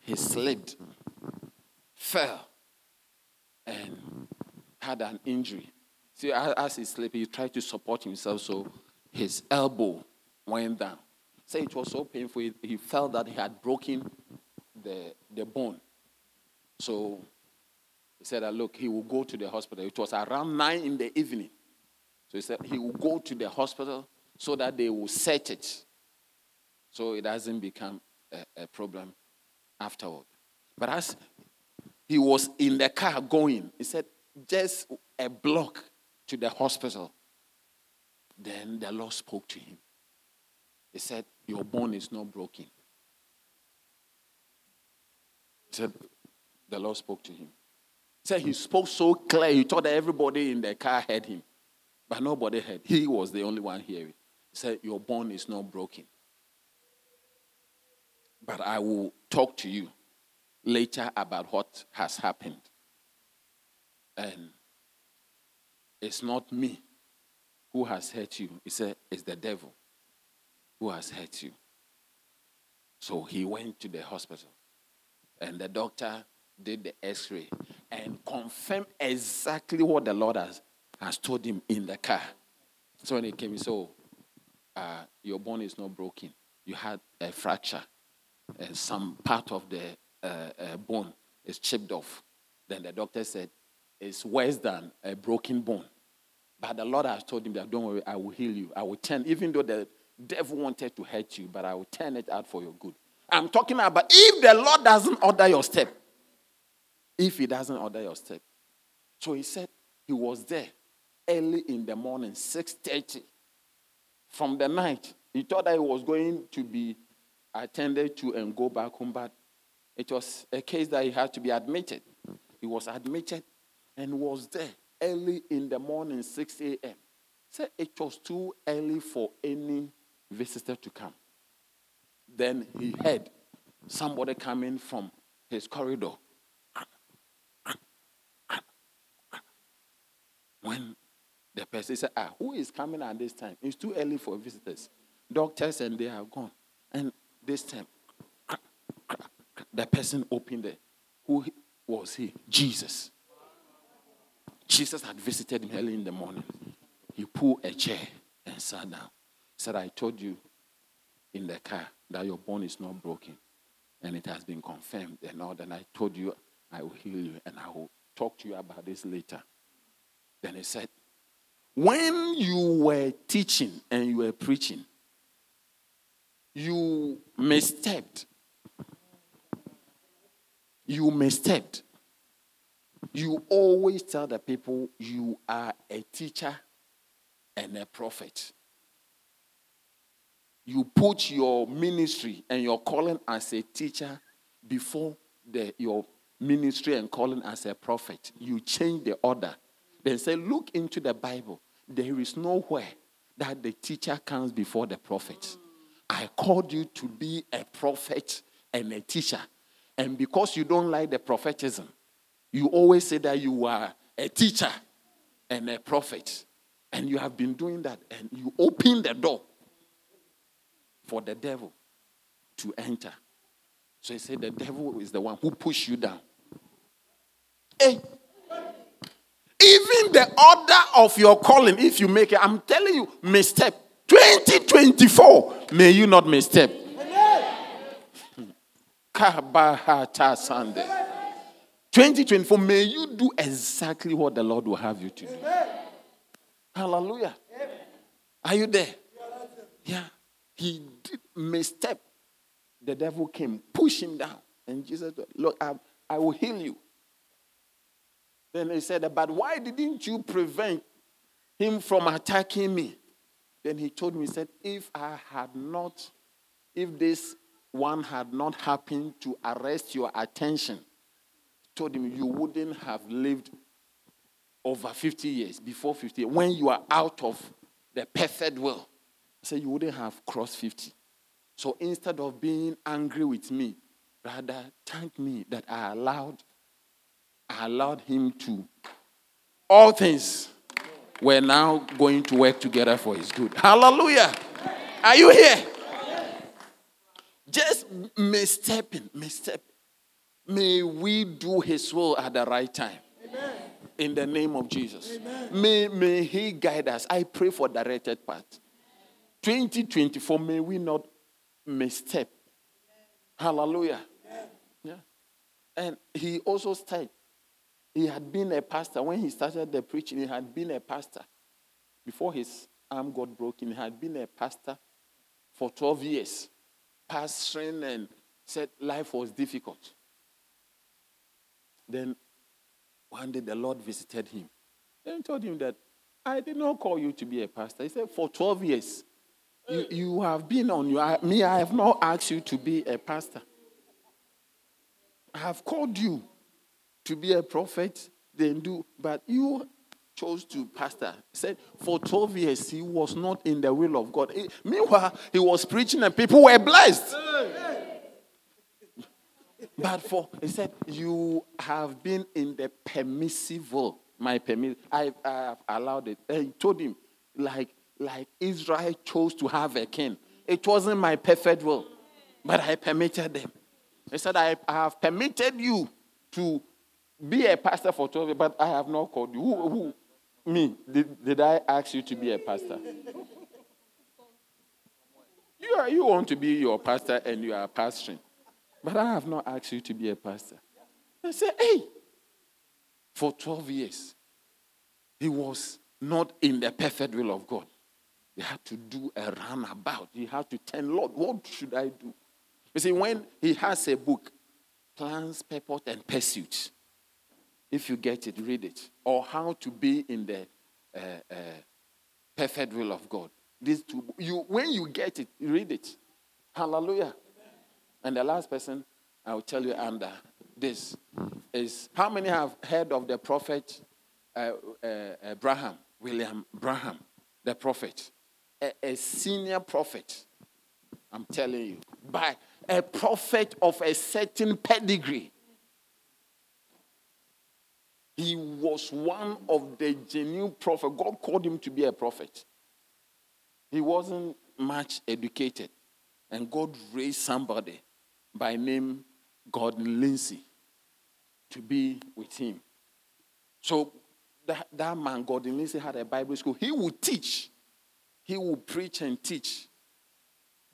he slipped, fell, and had an injury. See, as he slept, he tried to support himself, so his elbow went down. Say it was so painful, he, felt that he had broken the, the bone. So he said look, he will go to the hospital. It was around 9 in the evening. So he said he will go to the hospital so that they will set it so it doesn't become a, a problem. afterward. But as he was in the car going, he said, just a block to the hospital. Then the Lord spoke to him. He said, Your bone is not broken. He said, The Lord spoke to him. He said he spoke so clear, he thought that everybody in the car heard him. But nobody heard. He was the only one hearing. He said, Your bone is not broken. But I will talk to you later about what has happened. And it's not me who has hurt you. He said, It's the devil who has hurt you. So he went to the hospital. And the doctor did the x ray and confirmed exactly what the Lord has, has told him in the car. So when he came, he said, oh, uh, Your bone is not broken. You had a fracture, and some part of the uh, uh, bone is chipped off. Then the doctor said, It's worse than a broken bone. But the Lord has told him that, Don't worry, I will heal you. I will turn, even though the devil wanted to hurt you, but I will turn it out for your good. I'm talking about if the Lord doesn't order your step. If he doesn't order your step. So he said he was there early in the morning, 6:30. From the night, he thought that he was going to be attended to and go back home, but it was a case that he had to be admitted. He was admitted and was there early in the morning, 6 a.m. Said it was too early for any visitor to come. Then he heard somebody coming from his corridor. When the person said, Ah, who is coming at this time? It's too early for visitors. Doctors and they have gone. And this time, the person opened it. Who was he? Jesus. Jesus had visited him early in the morning. He pulled a chair and sat down. He said, I told you in the car that your bone is not broken. And it has been confirmed and all that. I told you I will heal you and I will talk to you about this later. Then he said, When you were teaching and you were preaching, you misstepped. You misstepped. You always tell the people you are a teacher and a prophet. You put your ministry and your calling as a teacher before the, your ministry and calling as a prophet. You change the order. Then say, look into the Bible. There is nowhere that the teacher comes before the prophet. I called you to be a prophet and a teacher. And because you don't like the prophetism, you always say that you are a teacher and a prophet. And you have been doing that. And you open the door for the devil to enter. So he said the devil is the one who pushed you down. Hey. Even the order of your calling, if you make it, I'm telling you, misstep. 2024, may you not misstep. Kabahata Sunday. 2024, may you do exactly what the Lord will have you to do. Hallelujah. Are you there? Yeah. He did misstep. The devil came, push him down. And Jesus said, Look, I, I will heal you. Then he said, But why didn't you prevent him from attacking me? Then he told me, He said, If I had not, if this one had not happened to arrest your attention, told him you wouldn't have lived over 50 years, before 50 when you are out of the perfect will. I said you wouldn't have crossed 50. So instead of being angry with me, rather thank me that I allowed I allowed him to all things were now going to work together for his good. Hallelujah. Are you here? Just misstepping, misstepping. May we do his will at the right time. Amen. In the name of Jesus. May, may he guide us. I pray for directed path. 2024, may we not misstep. Hallelujah. Yeah. And he also said, he had been a pastor. When he started the preaching, he had been a pastor. Before his arm got broken, he had been a pastor for 12 years, pastoring and said life was difficult. Then one day the Lord visited him and told him that I did not call you to be a pastor. He said, For 12 years, you, you have been on your me, I have not asked you to be a pastor. I have called you to be a prophet, then do, but you chose to pastor. He said, For 12 years, he was not in the will of God. Meanwhile, he was preaching and people were blessed. But for he said, you have been in the permissive will. My permit, I, I have allowed it. And he told him, like, like Israel chose to have a king. It wasn't my perfect will, but I permitted them. He said, I, I have permitted you to be a pastor for 12 years, but I have not called you. Who, who? Me. Did, did I ask you to be a pastor? You, are, you want to be your pastor and you are pastoring. But I have not asked you to be a pastor. I said, hey, for 12 years, he was not in the perfect will of God. He had to do a runabout. He had to tell Lord, what should I do? You see, when he has a book, Plans, Purpose, and Pursuit, if you get it, read it. Or how to be in the uh, uh, perfect will of God. These two, you, when you get it, read it. Hallelujah. And the last person I will tell you under this is how many have heard of the prophet uh, uh, Abraham, William Branham, the prophet, a, a senior prophet. I'm telling you, by a prophet of a certain pedigree. He was one of the genuine prophet. God called him to be a prophet. He wasn't much educated, and God raised somebody by name Gordon Lindsay to be with him. So that, that man, Gordon Lindsay, had a Bible school. He would teach, he would preach and teach.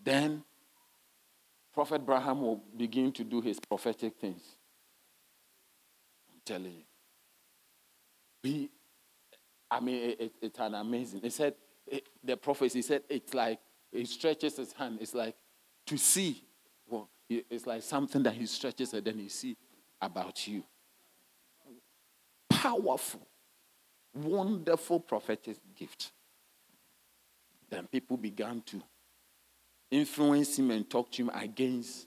Then Prophet Abraham will begin to do his prophetic things. I'm telling you. He, I mean, it, it- it's an amazing. He said, it, the prophecy said, it's like, he stretches his hand. It's like to see. Well, it's like something that he stretches and then you see about you. Powerful, wonderful prophetic gift. Then people began to influence him and talk to him against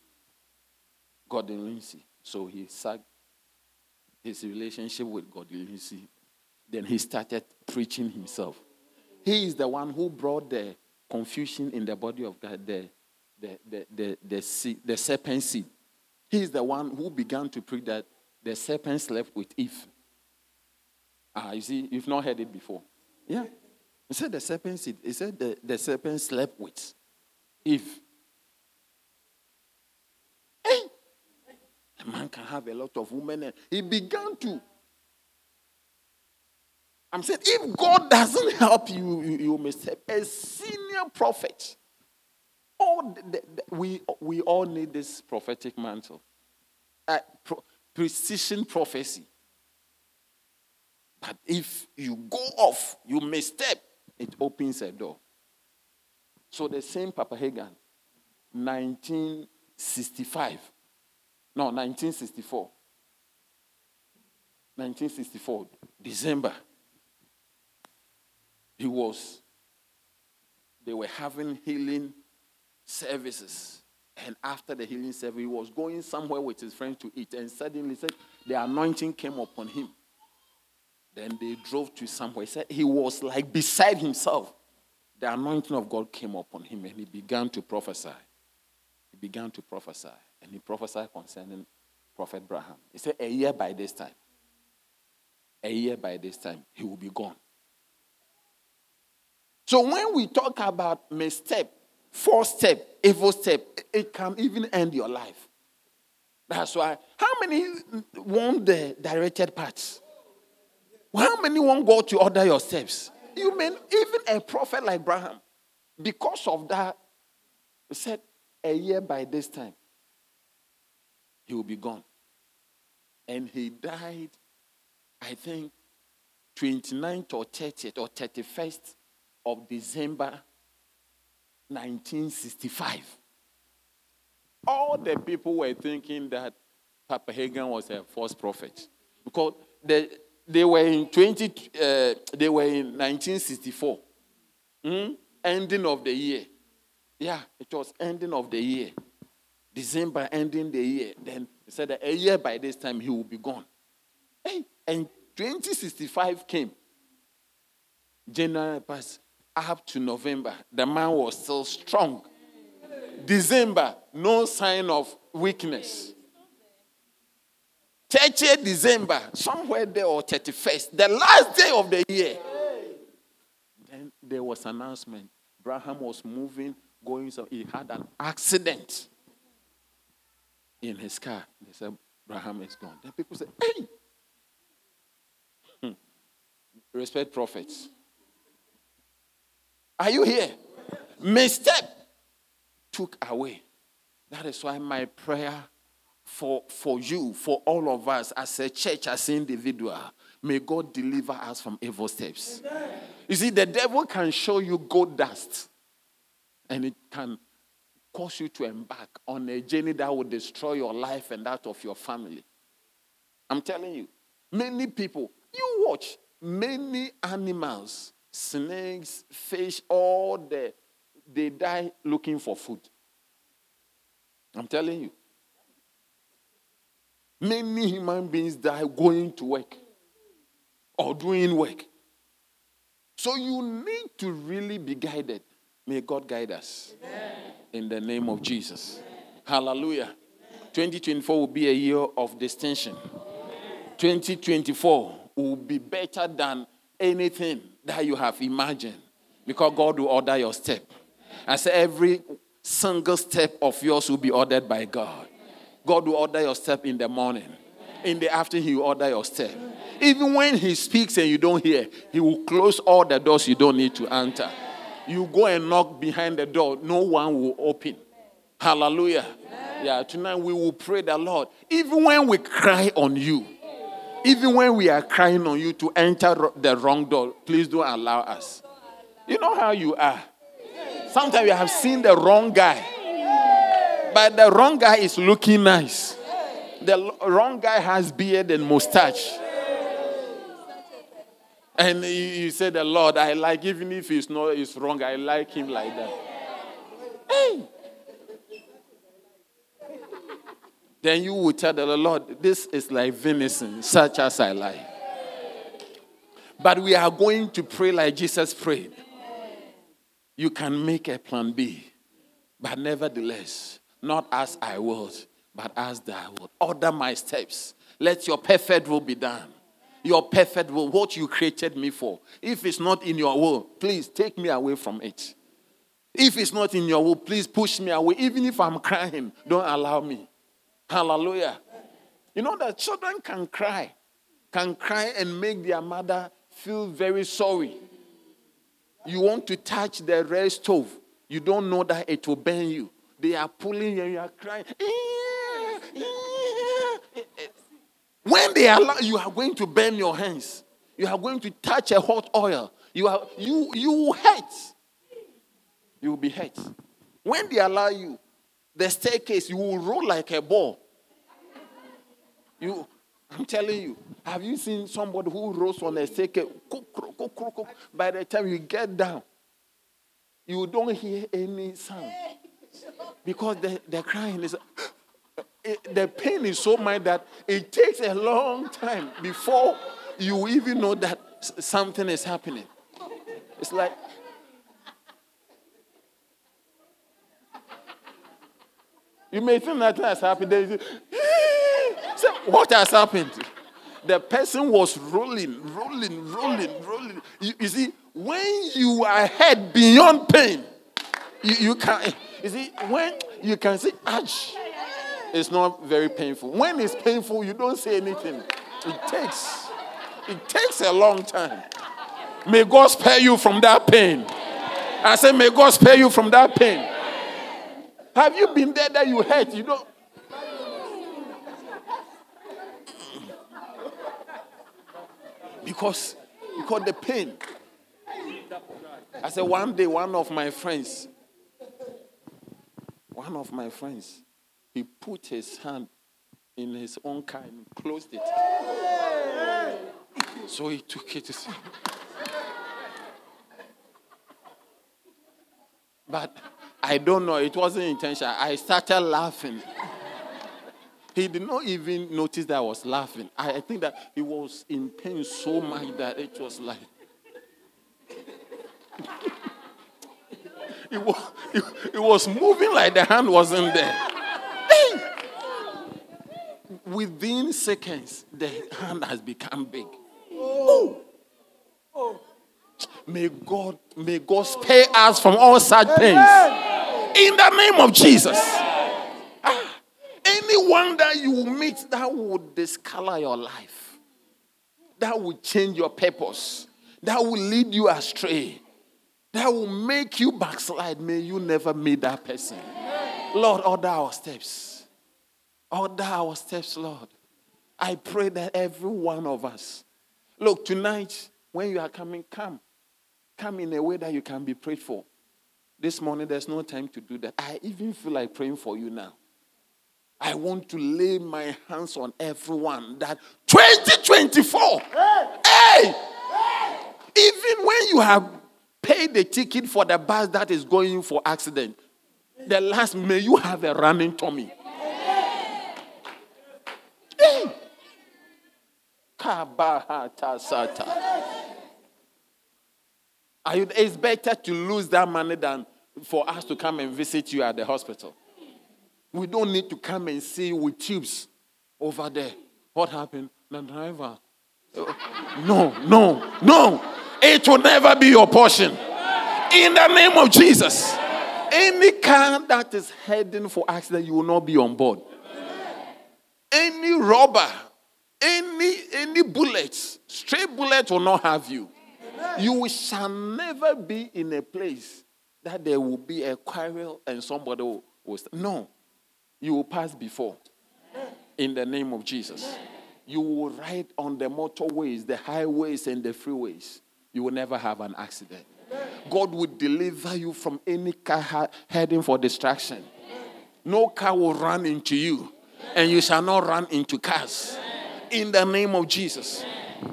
Gordon Lindsay. So he sacked his relationship with Gordon Lindsay. Then he started preaching himself. He is the one who brought the confusion in the body of God, the, the, the, the, the, the serpent seed. He is the one who began to preach that the serpent slept with Eve. Ah, you see, you've not heard it before. Yeah. He said the serpent seed. He said the, the serpent slept with Eve. Hey! A man can have a lot of women. He began to. I'm saying, if God doesn't help you, you, you may step. A senior prophet. All the, the- we, we all need this prophetic mantle. Uh, pro- precision prophecy. But if you go off, you may step, it opens a door. So the same Papa Hagin, 1965, no, 1964, 1964, December, he was, they were having healing services. And after the healing service, he was going somewhere with his friends to eat. And suddenly said the anointing came upon him. Then they drove to somewhere. He said he was like beside himself. The anointing of God came upon him and he began to prophesy. He began to prophesy. And he prophesied concerning Prophet Abraham. He said, A year by this time, a year by this time, he will be gone. So when we talk about misstep, false step, evil step, it can even end your life. That's why. How many want the directed paths? How many want God to order your steps? You mean even a prophet like Abraham, because of that, said a year by this time, he will be gone. And he died, I think, 29th or 30th or 31st of December 1965. all the people were thinking that Papa Hagin was a false prophet because they, they were in 20, uh, they were in 1964, Hmm? ending of the year. Yeah, it was ending of the year. December ending the year. Then he said that a year by this time he will be gone. Hey, and 2065 came. January passed up to November. The man was still strong. December, no sign of weakness. 30th December, somewhere there or 31st, the last day of the year. Then there was announcement. Abraham was moving, going so he had an accident in his car. They said, Abraham is gone. Then people said, Hey! Hmm. Respect prophets. Are you here? Misstep took away. That is why my prayer for, for you, for all of us as a church, as an individual, may God deliver us from evil steps. You see, the devil can show you gold dust and it can cause you to embark on a journey that will destroy your life and that of your family. I'm telling you, many people, you watch, many animals, snakes, fish, all the they die looking for food. I'm telling you. Many human beings die going to work or doing work. So you need to really be guided. May God guide us. Amen. In the name of Jesus. Amen. Hallelujah. 2024 will be a year of distinction. 2024 will be better than anything that you have imagined because God will order your step. I say every single step of yours will be ordered by God. God will order your step in the morning. In the afternoon, He will order your step. Even when He speaks and you don't hear, He will close all the doors you don't need to enter. You go and knock behind the door, no one will open. Hallelujah. Yeah, tonight we will pray the Lord. Even when we cry on you, even when we are crying on you to enter the wrong door, please don't allow us. You know how you are. Sometimes you have seen the wrong guy, but the wrong guy is looking nice. The wrong guy has beard and mustache. And you, say, The Lord, I like, even if it's not it's wrong, I like him like that. Hey! Then you will tell the Lord, This is like venison, such as I like. But we are going to pray like Jesus prayed. You can make a plan B, but nevertheless, not as I will, but as thou wilt. Order my steps. Let your perfect will be done. Your perfect will, what you created me for. If it's not in your will, please take me away from it. If it's not in your will, please push me away. Even if I'm crying, don't allow me. Hallelujah. You know that children can cry, can cry and make their mother feel very sorry. You want to touch the red stove, you don't know that it will burn you. They are pulling and you are crying. When they allow, you are going to burn your hands. You are going to touch a hot oil. You are you you hurt. You will be hurt. When they allow you, the staircase, you will roll like a ball. You, I'm telling you, have you seen somebody who rolls on a staircase? By the time you get down, you don't hear any sound because the, the crying is the pain is so much that it takes a long time before you even know that something is happening. It's like you may think nothing has happened. so what has happened? The person was rolling, rolling, rolling, rolling. You, you see, when you are hurt beyond pain, you, you can you see when you can say, "Ouch." it's not very painful. When it's painful, you don't say anything. It takes, it takes a long time. May God spare you from that pain. I say, may God spare you from that pain. Have you been there that you hurt? You don't. Because, because the pain. I said, one day, one of my friends, one of my friends, he put his hand in his own car and closed it. So he took it. But I don't know, it wasn't intentional. I started laughing. He did not even notice that I was laughing. I, I think that he was in pain so much that it was like. it, was, it, it was moving like the hand wasn't there. Within seconds, the hand has become big. Oh. Oh. May God, may God spare us from all such things. In the name of Jesus. Ah, anyone that you meet that would discolor your life, that will change your purpose, that will lead you astray, that will make you backslide, may you never meet that person. Lord, order our steps. Order our steps, Lord. I pray that every one of us, look, tonight, when you are coming, come come in a way that you can be prayed for. This morning, there's no time to do that. I even feel like praying for you now. I want to lay my hands on everyone that 2024, hey, hey, even when you have paid the ticket for the bus that is going for accident, the last may you have a running tummy. Hey. Kabahata sata. It's better to lose that money than for us to come and visit you at the hospital. We don't need to come and see you with tubes over there. What happened? The driver. No, no, no. It will never be your portion. In the name of Jesus. Any car that is heading for accident, you will not be on board. Any robber, any any bullets, stray bullets will not have you. You shall never be in a place that there will be a quarrel and somebody will. will no. You will pass before. In the name of Jesus. You will ride on the motorways, the highways, and the freeways. You will never have an accident. God will deliver you from any car heading for destruction. No car will run into you, and you shall not run into cars. In the name of Jesus,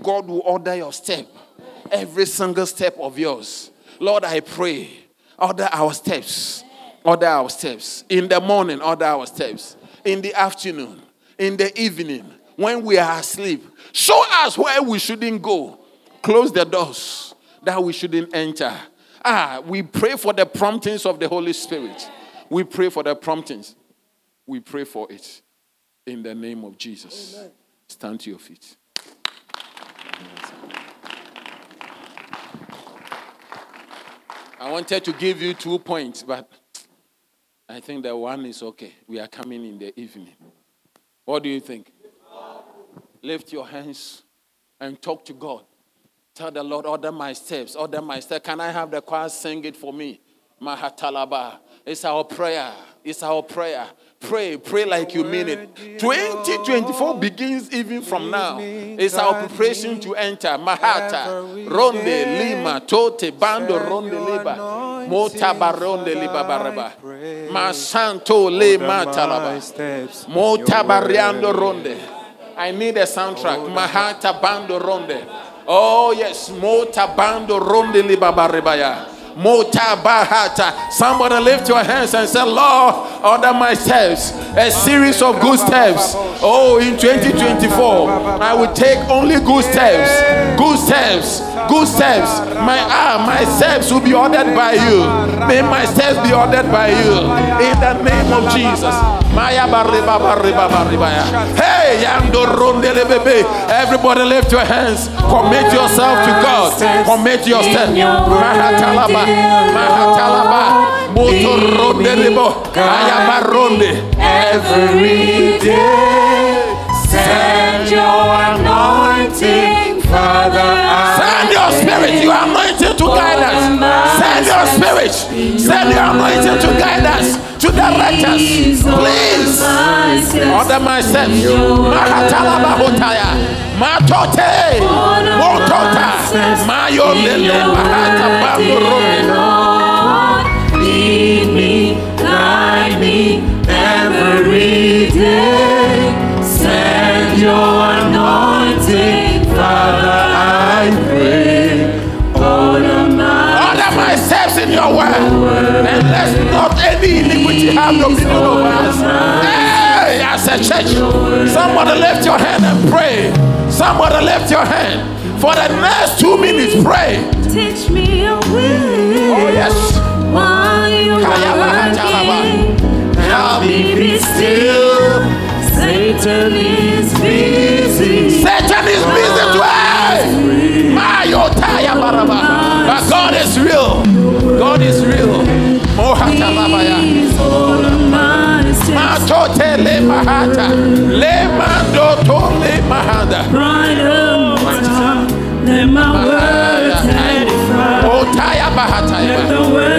God will order your step every single step of yours. Lord, I pray, order our steps, order our steps. In the morning, order our steps. In the afternoon, in the evening, when we are asleep, show us where we shouldn't go. Close the doors that we shouldn't enter. Ah, we pray for the promptings of the Holy Spirit. We pray for the promptings. We pray for it in the name of Jesus. Amen. Stand to your feet. I wanted to give you two points, but I think that one is okay. We are coming in the evening. What do you think? Lift your hands and talk to God. Tell the Lord, order my steps, order my steps. Can I have the choir sing it for me? Mahatalaba. It's our prayer. It's our prayer. Pray, pray like you mean it. 2024 begins even from now. It's our preparation to enter Mahata, Ronde, Lima, Tote, Bando, Ronde, Liba, Motaba, Ronde, Liba, Baraba, Masanto, Le Matalaba, Motabariando, Ronde. I need a soundtrack. Mahata, Bando, Ronde. Oh, yes, Mota, Motabando, Ronde, Liba, Barabaya. Mota Bahata. Somebody lift your hands and say, Lord, order my steps. A series of good steps. Oh, in 2024, I will take only good steps. Good steps. Good steps. My ah, my steps will be ordered by you. May my steps be ordered by you. In the name of Jesus. Maya bariba bariba baribaya. Hey, yando rondele bebe. Everybody lift your hands. Commit yourself to God. Commit your steps. Mahatalaba. Mahatalaba. Motorondelibo. Ayabaronde. Every day. Send your anointing, Father. Send your spirit, your anointing Guide us. Send your spirit. Send your anointing to guide us, to direct us. Please. Order myself. Mahatala Bahutaya. Matote. Motota. Mayo Lele. Mahata Bamburumi. Lead me, guide me every day. Send your anointing, Father, I pray. And let not any iniquity have dominion over us. Hey, as a church, somebody lift your hand and pray. Somebody lift your hand. For the next two minutes, pray. mahata. Lemando to le mahanda. Oh,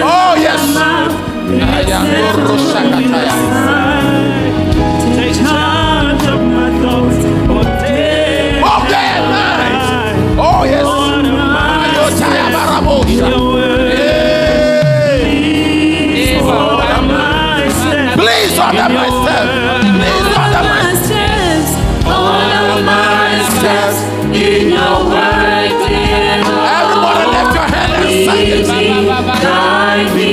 oh yes. Ayandoro shakataya. Take of my thoughts. Of their minds. Myself. Everybody lift your hand and sing it. Guide me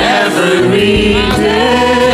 every day.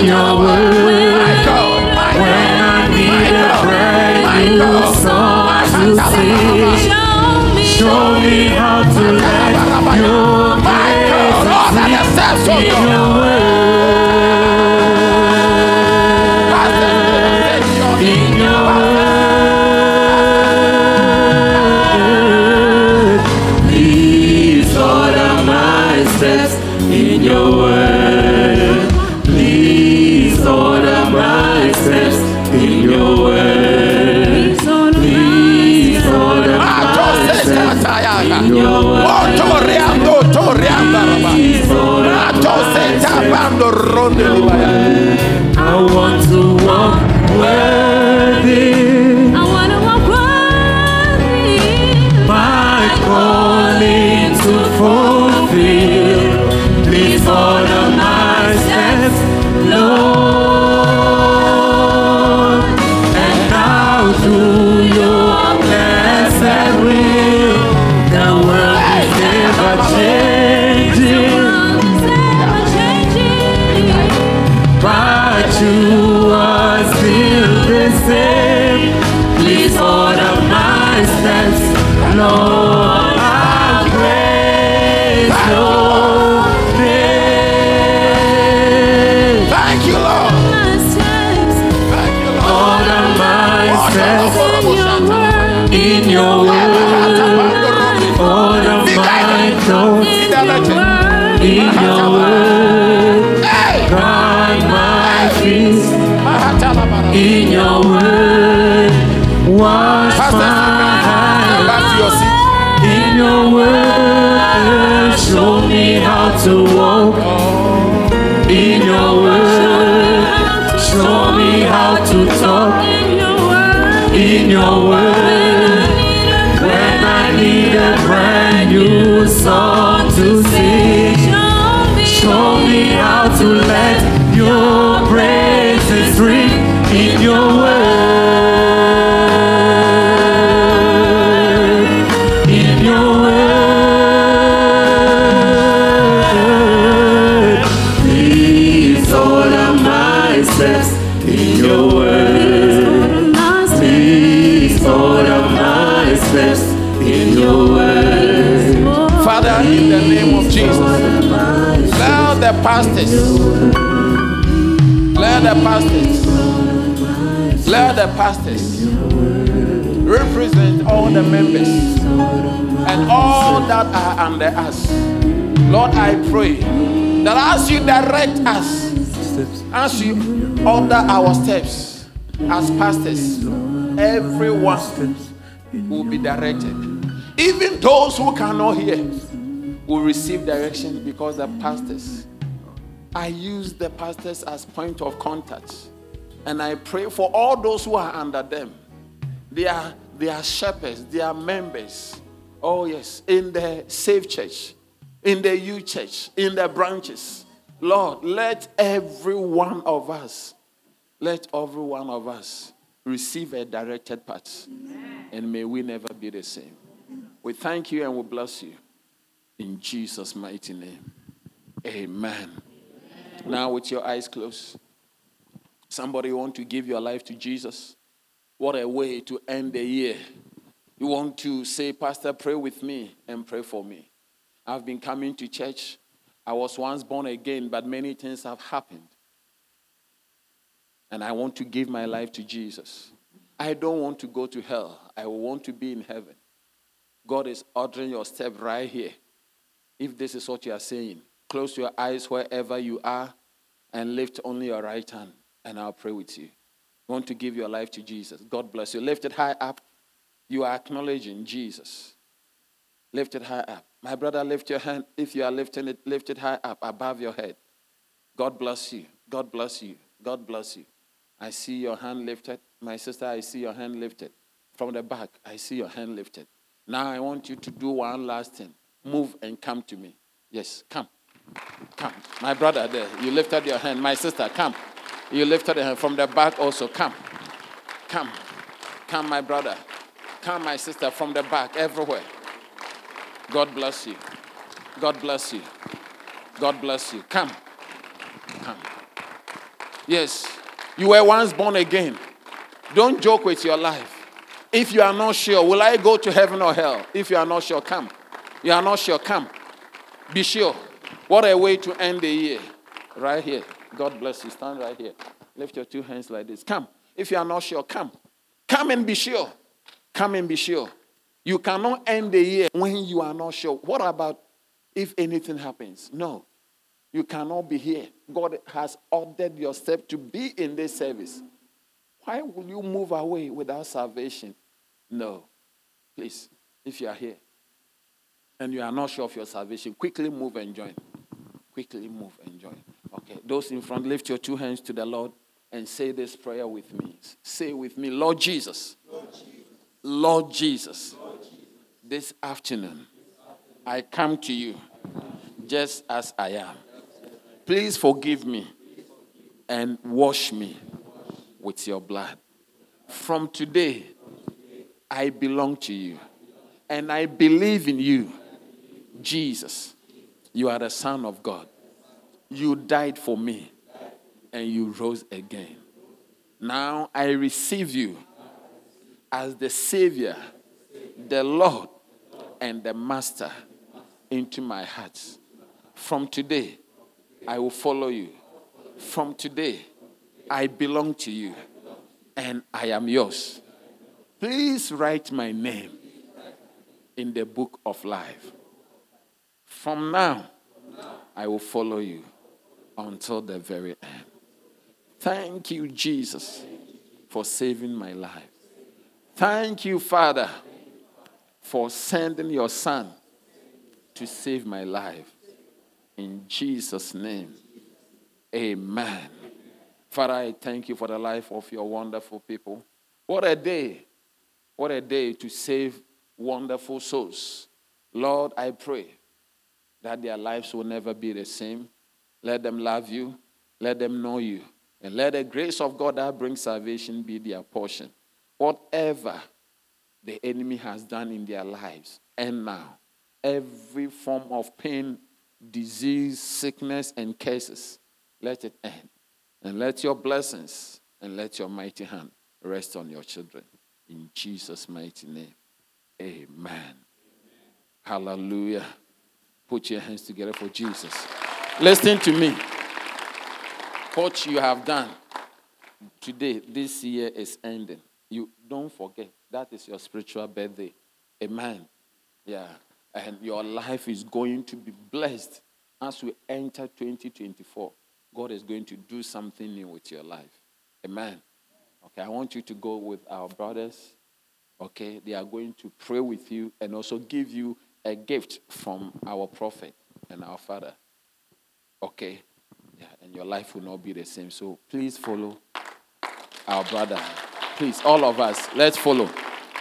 your word. When I need a brand new song to sing, show me how to let your grace your word. Direct us, as you order our steps as pastors, everyone will be directed. Even those who cannot hear will receive direction because the pastors. I use the pastors as point of contact. And I pray for all those who are under them. They are, they are shepherds, they are members. Oh, yes, in the Safe Church, in the U Church, in the branches. Lord, let every one of us, let every one of us receive a directed path. And may we never be the same. We thank you and we bless you. In Jesus' mighty name. Amen. Now, with your eyes closed, somebody want to give your life to Jesus? What a way to end the year. You want to say, Pastor, pray with me and pray for me. I've been coming to church. I was once born again, but many things have happened. And I want to give my life to Jesus. I don't want to go to hell. I want to be in heaven. God is ordering your step right here. If this is what you are saying, close your eyes wherever you are and lift only your right hand, and I'll pray with you. Want to give your life to Jesus. God bless you. Lift it high up. You are acknowledging Jesus. Lift it high up. My brother, lift your hand. If you are lifting it, lift it high up above your head. God bless you. God bless you. God bless you. I see your hand lifted. My sister, I see your hand lifted. From the back, I see your hand lifted. Now I want you to do one last thing. Move and come to me. Yes, come. Come. My brother there, you lifted your hand. My sister, come. You lifted your hand from the back also. Come. Come. Come, my brother. Come, my sister, from the back, everywhere. God bless you. God bless you. God bless you. Come. Come. Yes, you were once born again. Don't joke with your life. If you are not sure, will I go to heaven or hell? If you are not sure, come. You are not sure, come. Be sure. What a way to end the year. Right here. God bless you. Stand right here. Lift your two hands like this. Come. If you are not sure, come. Come and be sure. Come and be sure. You cannot end the year when you are not sure. What about if anything happens? No. You cannot be here. God has ordered your step to be in this service. Why will you move away without salvation? No. Please, if you are here and you are not sure of your salvation, quickly move and join. Quickly move and join. Okay. Those in front, lift your two hands to the Lord and say this prayer with me. Say with me, Lord Jesus. Lord Jesus. This afternoon, I come to you just as I am. Please forgive me and wash me with your blood. From today, I belong to you and I believe in you. Jesus, you are the Son of God. You died for me and you rose again. Now I receive you as the Savior, the Lord, and the master into my heart. From today, I will follow you. From today, I belong to you and I am yours. Please write my name in the book of life. From now, I will follow you until the very end. Thank you, Jesus, for saving my life. Thank you, Father, for sending your Son to save my life. In Jesus' name, amen. Father, I thank you for the life of your wonderful people. What a day! What a day to save wonderful souls. Lord, I pray that their lives will never be the same. Let them love you, let them know you, and let the grace of God that brings salvation be their portion. Whatever the enemy has done in their lives, and now, every form of pain, disease, sickness, and curses, let it end. And let your blessings and let your mighty hand rest on your children. In Jesus' mighty name. Amen. Hallelujah. Put your hands together for Jesus. Listen to me. What you have done today, this year is ending. You don't forget that is your spiritual birthday. Amen. Yeah. And your life is going to be blessed as we enter 2024. God is going to do something new with your life. Amen. Okay, I want you to go with our brothers. Okay, they are going to pray with you and also give you a gift from our prophet and our father. Okay, yeah, and your life will not be the same. So please follow our brother. Please, all of us, let's follow.